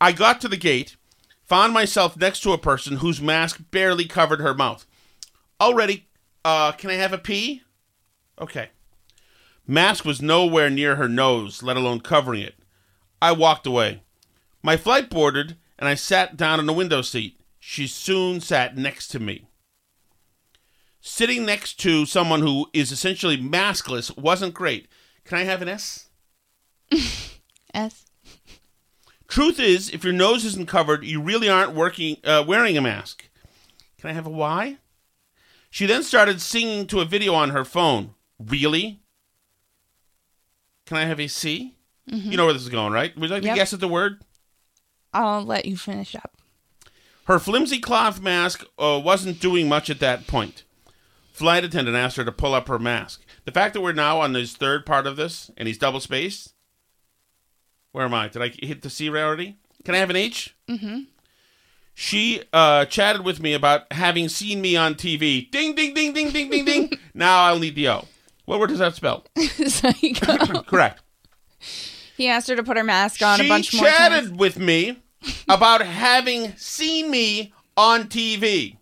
I got to the gate, found myself next to a person whose mask barely covered her mouth. Already, uh, can I have a pee? Okay. Mask was nowhere near her nose, let alone covering it. I walked away. My flight boarded, and I sat down in the window seat. She soon sat next to me. Sitting next to someone who is essentially maskless wasn't great. Can I have an S? S. Truth is, if your nose isn't covered, you really aren't working uh, wearing a mask. Can I have a Y? She then started singing to a video on her phone. Really? Can I have a C? Mhm. You know where this is going, right? Would you like Yep. to guess at the word? I'll let you finish up. Her flimsy cloth mask uh, wasn't doing much at that point. Flight attendant asked her to pull up her mask. The fact that we're now on this third part of this and he's double spaced. Where am I? Did I hit the C already? Can I have an H? Mm-hmm. She uh, chatted with me about having seen me on TV. Ding, ding, ding, ding, ding, ding, ding. now I'll need the O. What word does that spell? Psycho. Correct. He asked her to put her mask on she a bunch more She chatted with me about having seen me on TV.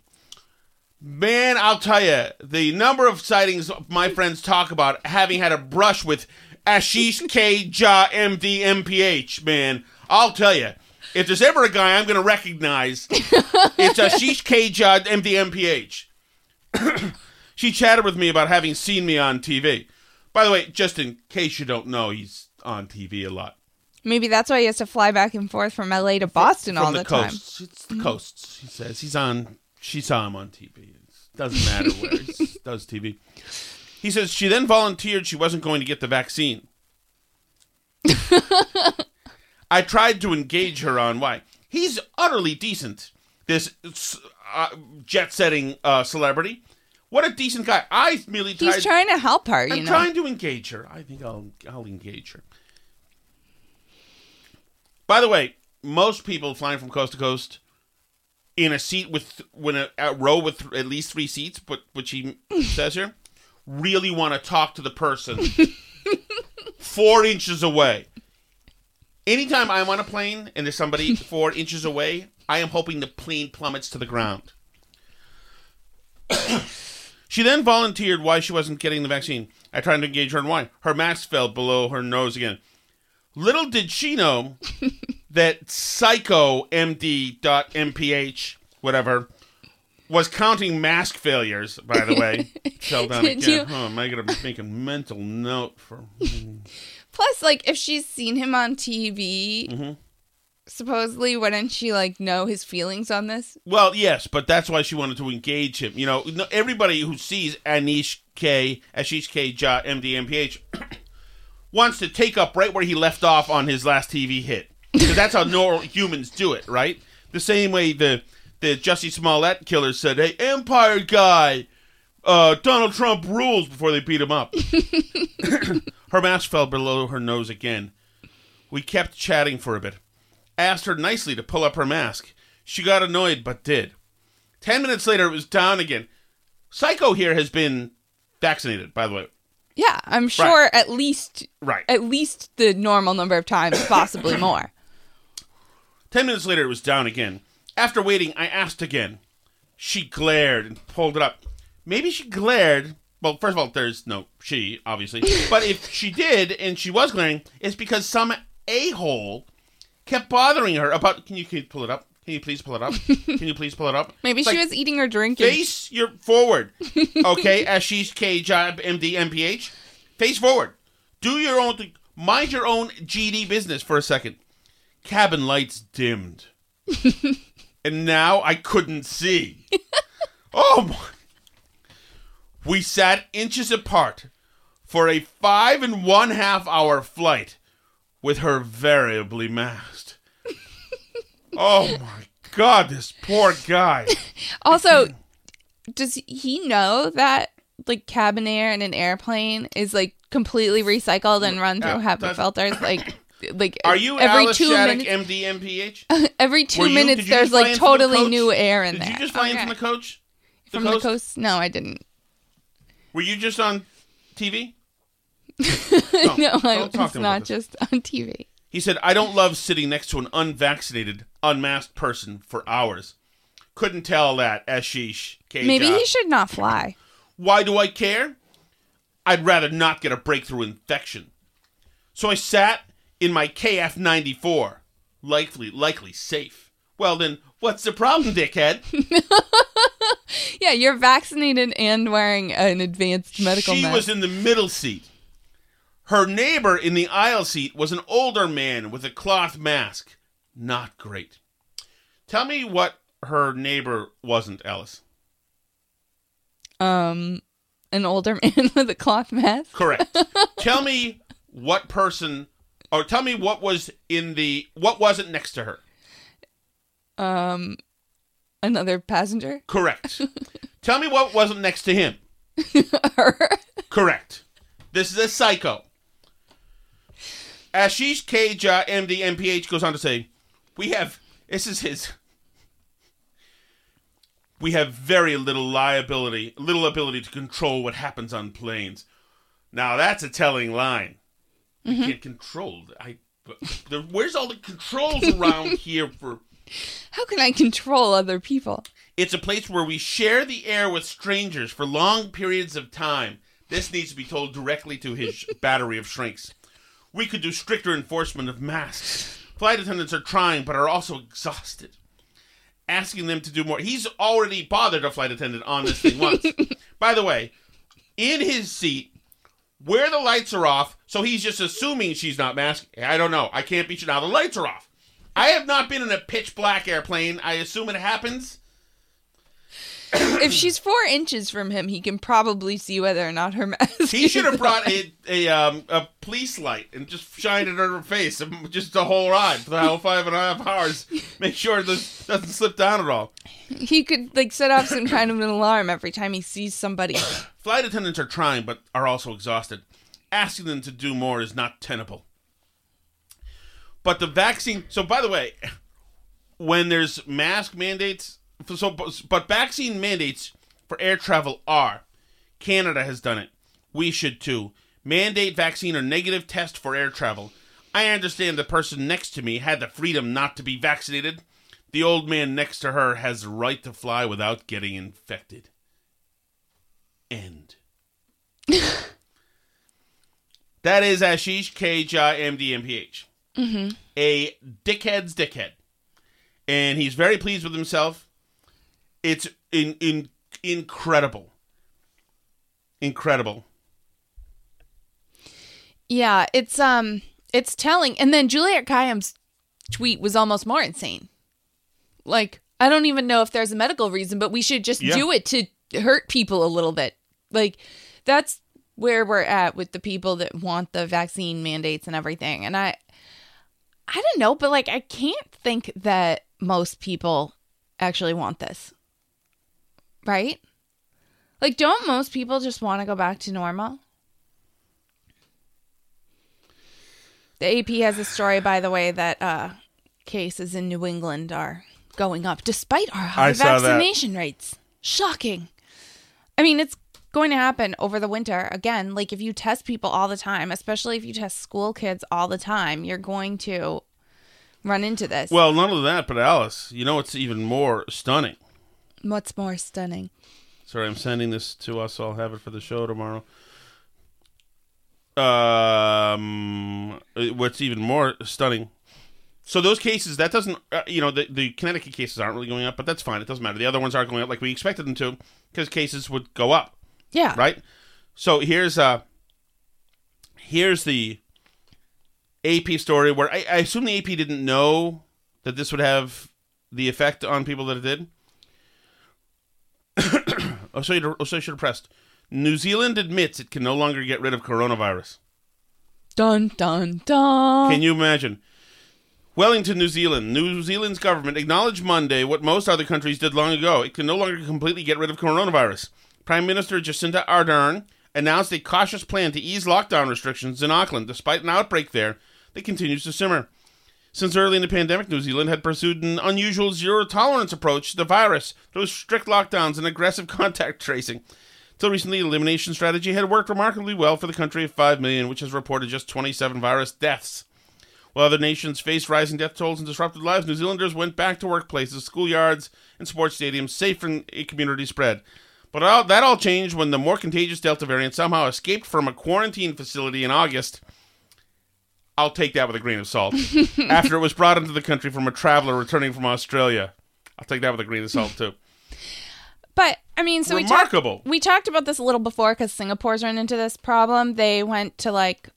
Man, I'll tell you, the number of sightings my friends talk about having had a brush with Ashish K. Jha MD MPH, man, I'll tell you, if there's ever a guy I'm going to recognize, it's uh, Ashish K. Jha MD MPH. she chatted with me about having seen me on TV. By the way, just in case you don't know, he's on TV a lot. Maybe that's why he has to fly back and forth from LA to Boston From all the, the, time. coasts. It's the coasts. He says he's on. She saw him on TV. It doesn't matter where he does TV. He says she then volunteered she wasn't going to get the vaccine. I tried to engage her on why. He's utterly decent. This uh, jet-setting uh, celebrity. What a decent guy. I merely He's trying to help her, you I'm know. trying to engage her. I think I'll I'll engage her. By the way, most people flying from coast to coast in a seat with when a, a row with at least three seats, but which he says here, really want to talk to the person four inches away. Anytime I'm on a plane and there's somebody four inches away, I am hoping the plane plummets to the ground. She then volunteered why she wasn't getting the vaccine. I tried to engage her on why. Her mask fell below her nose again. Little did she know that Psycho MD.MPH, whatever, was counting mask failures, by the way. Fell down again. you- Huh, am I going to mental note for. Plus, like, if she's seen him on TV, Mhm. supposedly, wouldn't she like know his feelings on this? Well, yes, but that's why she wanted to engage him. You know, everybody who sees Anish K, Ashish K, Jha, MD, MPH, wants to take up right where he left off on his last TV hit. Because that's how normal humans do it, right? The same way the the Jussie Smollett killers said, "Hey, Empire guy, uh, Donald Trump rules" before they beat him up. her mask fell below her nose again. We kept chatting for a bit. Asked her nicely to pull up her mask. She got annoyed, but did. Ten minutes later, it was down again. Psycho here has been vaccinated, by the way. Yeah, I'm sure Right. at least Right. at least the normal number of times, possibly more. Ten minutes later, it was down again. After waiting, I asked again. She glared and pulled it up. Maybe she glared. Well, first of all, there's no she, obviously. but if she did and she was glaring, it's because some a hole kept bothering her about. Can you, can you pull it up? Can you please pull it up? Can you please pull it up? Maybe It's she like, was eating or drinking. Face your forward. Okay, Ashish K Job MD MPH. Face forward. Do your own thing. Mind your own GD business for a second. Cabin lights dimmed. and now I couldn't see. oh my. We sat inches apart for a five and one half hour flight with her variably masked. oh my god, this poor guy. Also, does he know that like cabin air in an airplane is like completely recycled and run through uh, HEPA filters? Like, like Are you every Alice two Shattuck, minutes? MD, MPH? every two you- minutes, there's like totally new air in Did there. Did you just fly in from the coach? The From coast? the coast? No, I didn't. Were you just on TV? no, I don't was not just on TV. He said, I don't love sitting next to an unvaccinated, unmasked person for hours. Couldn't tell that, Ashish. K. Maybe he should not fly. Why do I care? I'd rather not get a breakthrough infection. So I sat in my KF 94, likely, likely safe, Well, then, what's the problem, dickhead? Yeah, you're vaccinated and wearing an advanced medical she mask. was in the middle seat. Her neighbor in the aisle seat was an older man with a cloth mask. Not great. Tell me what her neighbor wasn't, Alice. um an older man with a cloth mask. Correct. tell me what person, or tell me what was in the, what wasn't next to her. Um another passenger. Correct. tell me what wasn't next to him. Correct. This is a psycho. Ashish K. Jha, MD, MPH goes on to say, "We have this is his. We have very little liability, little ability to control what happens on planes. Now that's a telling line. We Mhm. can't control. I. but The, where's all the controls around here for? How can I control other people? It's a place where we share the air with strangers for long periods of time. This needs to be told directly to his battery of shrinks. We could do stricter enforcement of masks. Flight attendants are trying, but are also exhausted. Asking them to do more. He's already bothered a flight attendant on this thing once. By the way, in his seat, where the lights are off, so he's just assuming she's not masked. I don't know. I can't be sure. Now the lights are off. I have not been in a pitch black airplane. I assume it happens. if she's four inches from him, he can probably see whether or not her mask. He should have brought a a um a police light and just shined it on her face, just the whole ride for the whole five and a half hours. Make sure this doesn't slip down at all. He could like set off some kind of an alarm every time he sees somebody. Flight attendants are trying, but are also exhausted. Asking them to do more is not tenable. But the vaccine. So, by the way, when there's mask mandates, so but vaccine mandates for air travel are. Canada has done it. We should too. Mandate vaccine or negative test for air travel. I understand the person next to me had the freedom not to be vaccinated. The old man next to her has the right to fly without getting infected. End. that is Ashish K. Jha, MD, MPH. Mm-hmm. A dickhead's dickhead. And he's very pleased with himself. It's in, in, incredible. Incredible. Yeah, it's um, it's telling. And then Juliet Kayyem's tweet was almost more insane. Like, I don't even know if there's a medical reason, but we should just Yeah. do it to hurt people a little bit. Like, that's where we're at with the people that want the vaccine mandates and everything. And I, I don't know, but like, I can't think that most people actually want this, right? Like, don't most people just want to go back to normal? The AP has a story, by the way, that uh, cases in New England are going up despite our high I vaccination rates. Shocking. I mean, it's going to happen over the winter again. Like, if you test people all the time, especially if you test school kids all the time, you're going to run into this. Well, none of that, but Alice, you know what's even more stunning? What's more stunning? Sorry, I'm sending this to us. So I'll have it for the show tomorrow. Um, what's even more stunning? So those cases, that doesn't, uh, you know, the, the Connecticut cases aren't really going up, but that's fine. It doesn't matter. The other ones aren't going up like we expected them to, because cases would go up. Yeah. Right. So here's uh, here's the AP story where I, I assume the AP didn't know that this would have the effect on people that it did. I'll show you. The, I'll show you the pressed. New Zealand admits it can no longer get rid of coronavirus. Dun dun dun. Can you imagine? Wellington, New Zealand. New Zealand's government acknowledged Monday what most other countries did long ago. It can no longer completely get rid of coronavirus. Prime Minister Jacinda Ardern announced a cautious plan to ease lockdown restrictions in Auckland, despite an outbreak there that continues to simmer. Since early in the pandemic, New Zealand had pursued an unusual zero tolerance approach to the virus through strict lockdowns and aggressive contact tracing. Till recently, the elimination strategy had worked remarkably well for the country of 5 million, which has reported just 27 virus deaths. While other nations faced rising death tolls and disrupted lives, New Zealanders went back to workplaces, schoolyards, and sports stadiums safe from community spread. But all, that all changed when the more contagious Delta variant somehow escaped from a quarantine facility in August I'll take that with a grain of salt. After it was brought into the country from a traveler returning from Australia, I'll take that with a grain of salt too. But I mean, so Remarkable. we talked we talked about this a little before because Singapore's run into this problem. They went to like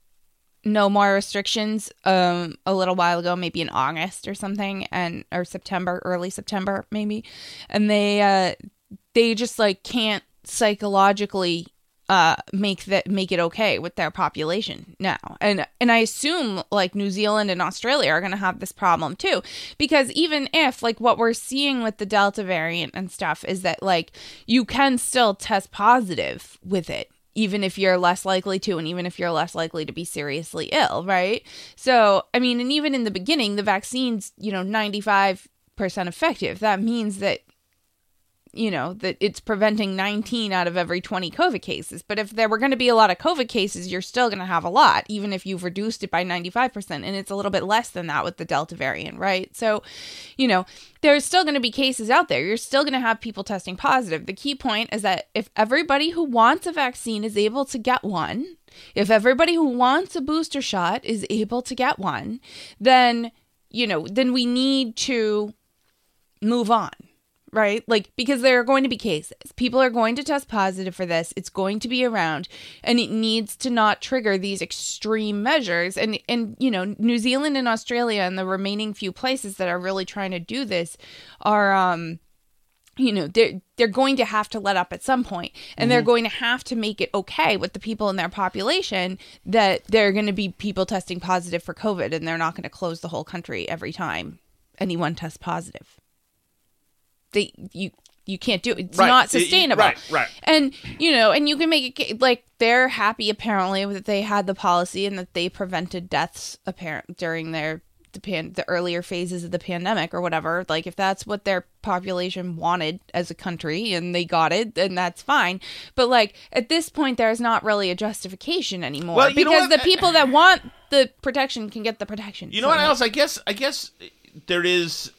no more restrictions um a little while ago, maybe in August or something, and or September, early September maybe, and they uh they just like can't psychologically uh make that make it okay with their population now. And and i assume like new zealand and australia are going to have this problem too. Because even if like what we're seeing with the delta variant and stuff is that like you can still test positive with it even if you're less likely to and even if you're less likely to be seriously ill right? So i mean and even in the beginning the vaccine's you know 95% effective. That means that you know, that it's preventing 19 out of every 20 COVID cases. But if there were going to be a lot of COVID cases, you're still going to have a lot, even if you've reduced it by 95%. And it's a little bit less than that with the Delta variant, right? So, you know, there's still going to be cases out there. You're still going to have people testing positive. The key point is that if everybody who wants a vaccine is able to get one, if everybody who wants a booster shot is able to get one, then, you know, then we need to move on right? Like, because there are going to be cases. People are going to test positive for this. It's going to be around, and it needs to not trigger these extreme measures. And, and you know, New Zealand and Australia and the remaining few places that are really trying to do this are, um, you know they're they're going to have to let up at some point and mm-hmm. they're going to have to make it okay with the people in their population that they're going to be people testing positive for covid and they're not going to close the whole country every time anyone tests positive they you you can't do it. It's Right. not sustainable. right, right. And you know, and you can make it like they're happy apparently that they had the policy and that they prevented deaths apparent during their the pan the earlier phases of the pandemic or whatever. Like if that's what their population wanted as a country and they got it, then that's fine. But like at this point there's not really a justification anymore Well, because the people that want the protection can get the protection. You know So- what else? I guess I guess there is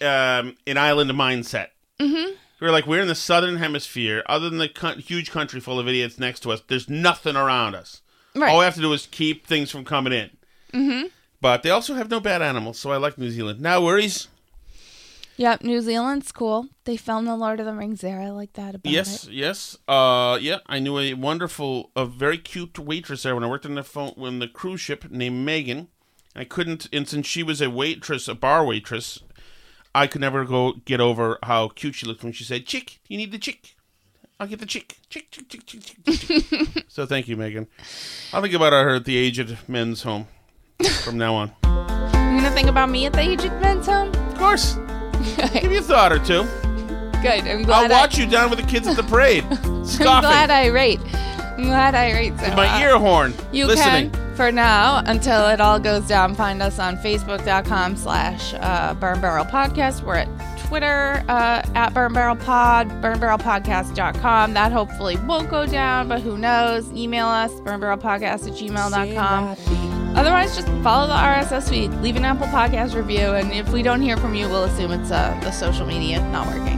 um, an island mindset. Mhm. We're like we're in the southern hemisphere. Other than the huge country full of idiots next to us, there's nothing around us. Right. All we have to do is keep things from coming in. Mhm. But they also have no bad animals, so I like New Zealand. No worries. Yep, New Zealand's cool. They filmed the Lord of the Rings there. I like that about Yes, it. yes. Uh, yeah, I knew a wonderful, a very cute waitress there when I worked on the phone when the cruise ship named Megan. I couldn't, and since she was a waitress, a bar waitress, I could never go get over how cute she looked when she said, "Chick, you need the chick." I'll get the chick, chick, chick, chick, chick, chick. chick." so thank you, Megan. I'll think about her at the aged men's home from now on. You gonna think about me at the aged men's home? Of course. Give you a thought or two. Good. I'm I'll glad. watch you down with the kids at the parade, I, I'm glad I rate. I'm glad I rate. So, with my uh, ear horn, You listening. can, for now, until it all goes down, find us on Facebook.com slash uh, Burn Barrel Podcast. We're at Twitter uh, at Burn Barrel Pod, burn barrel burnbarrelpodcast.com. That hopefully won't go down, but who knows? Email us, burnbarrelpodcast at gmail.com. Otherwise, just follow the RSS feed, leave an Apple Podcast review, and if we don't hear from you, we'll assume it's uh, the social media not working.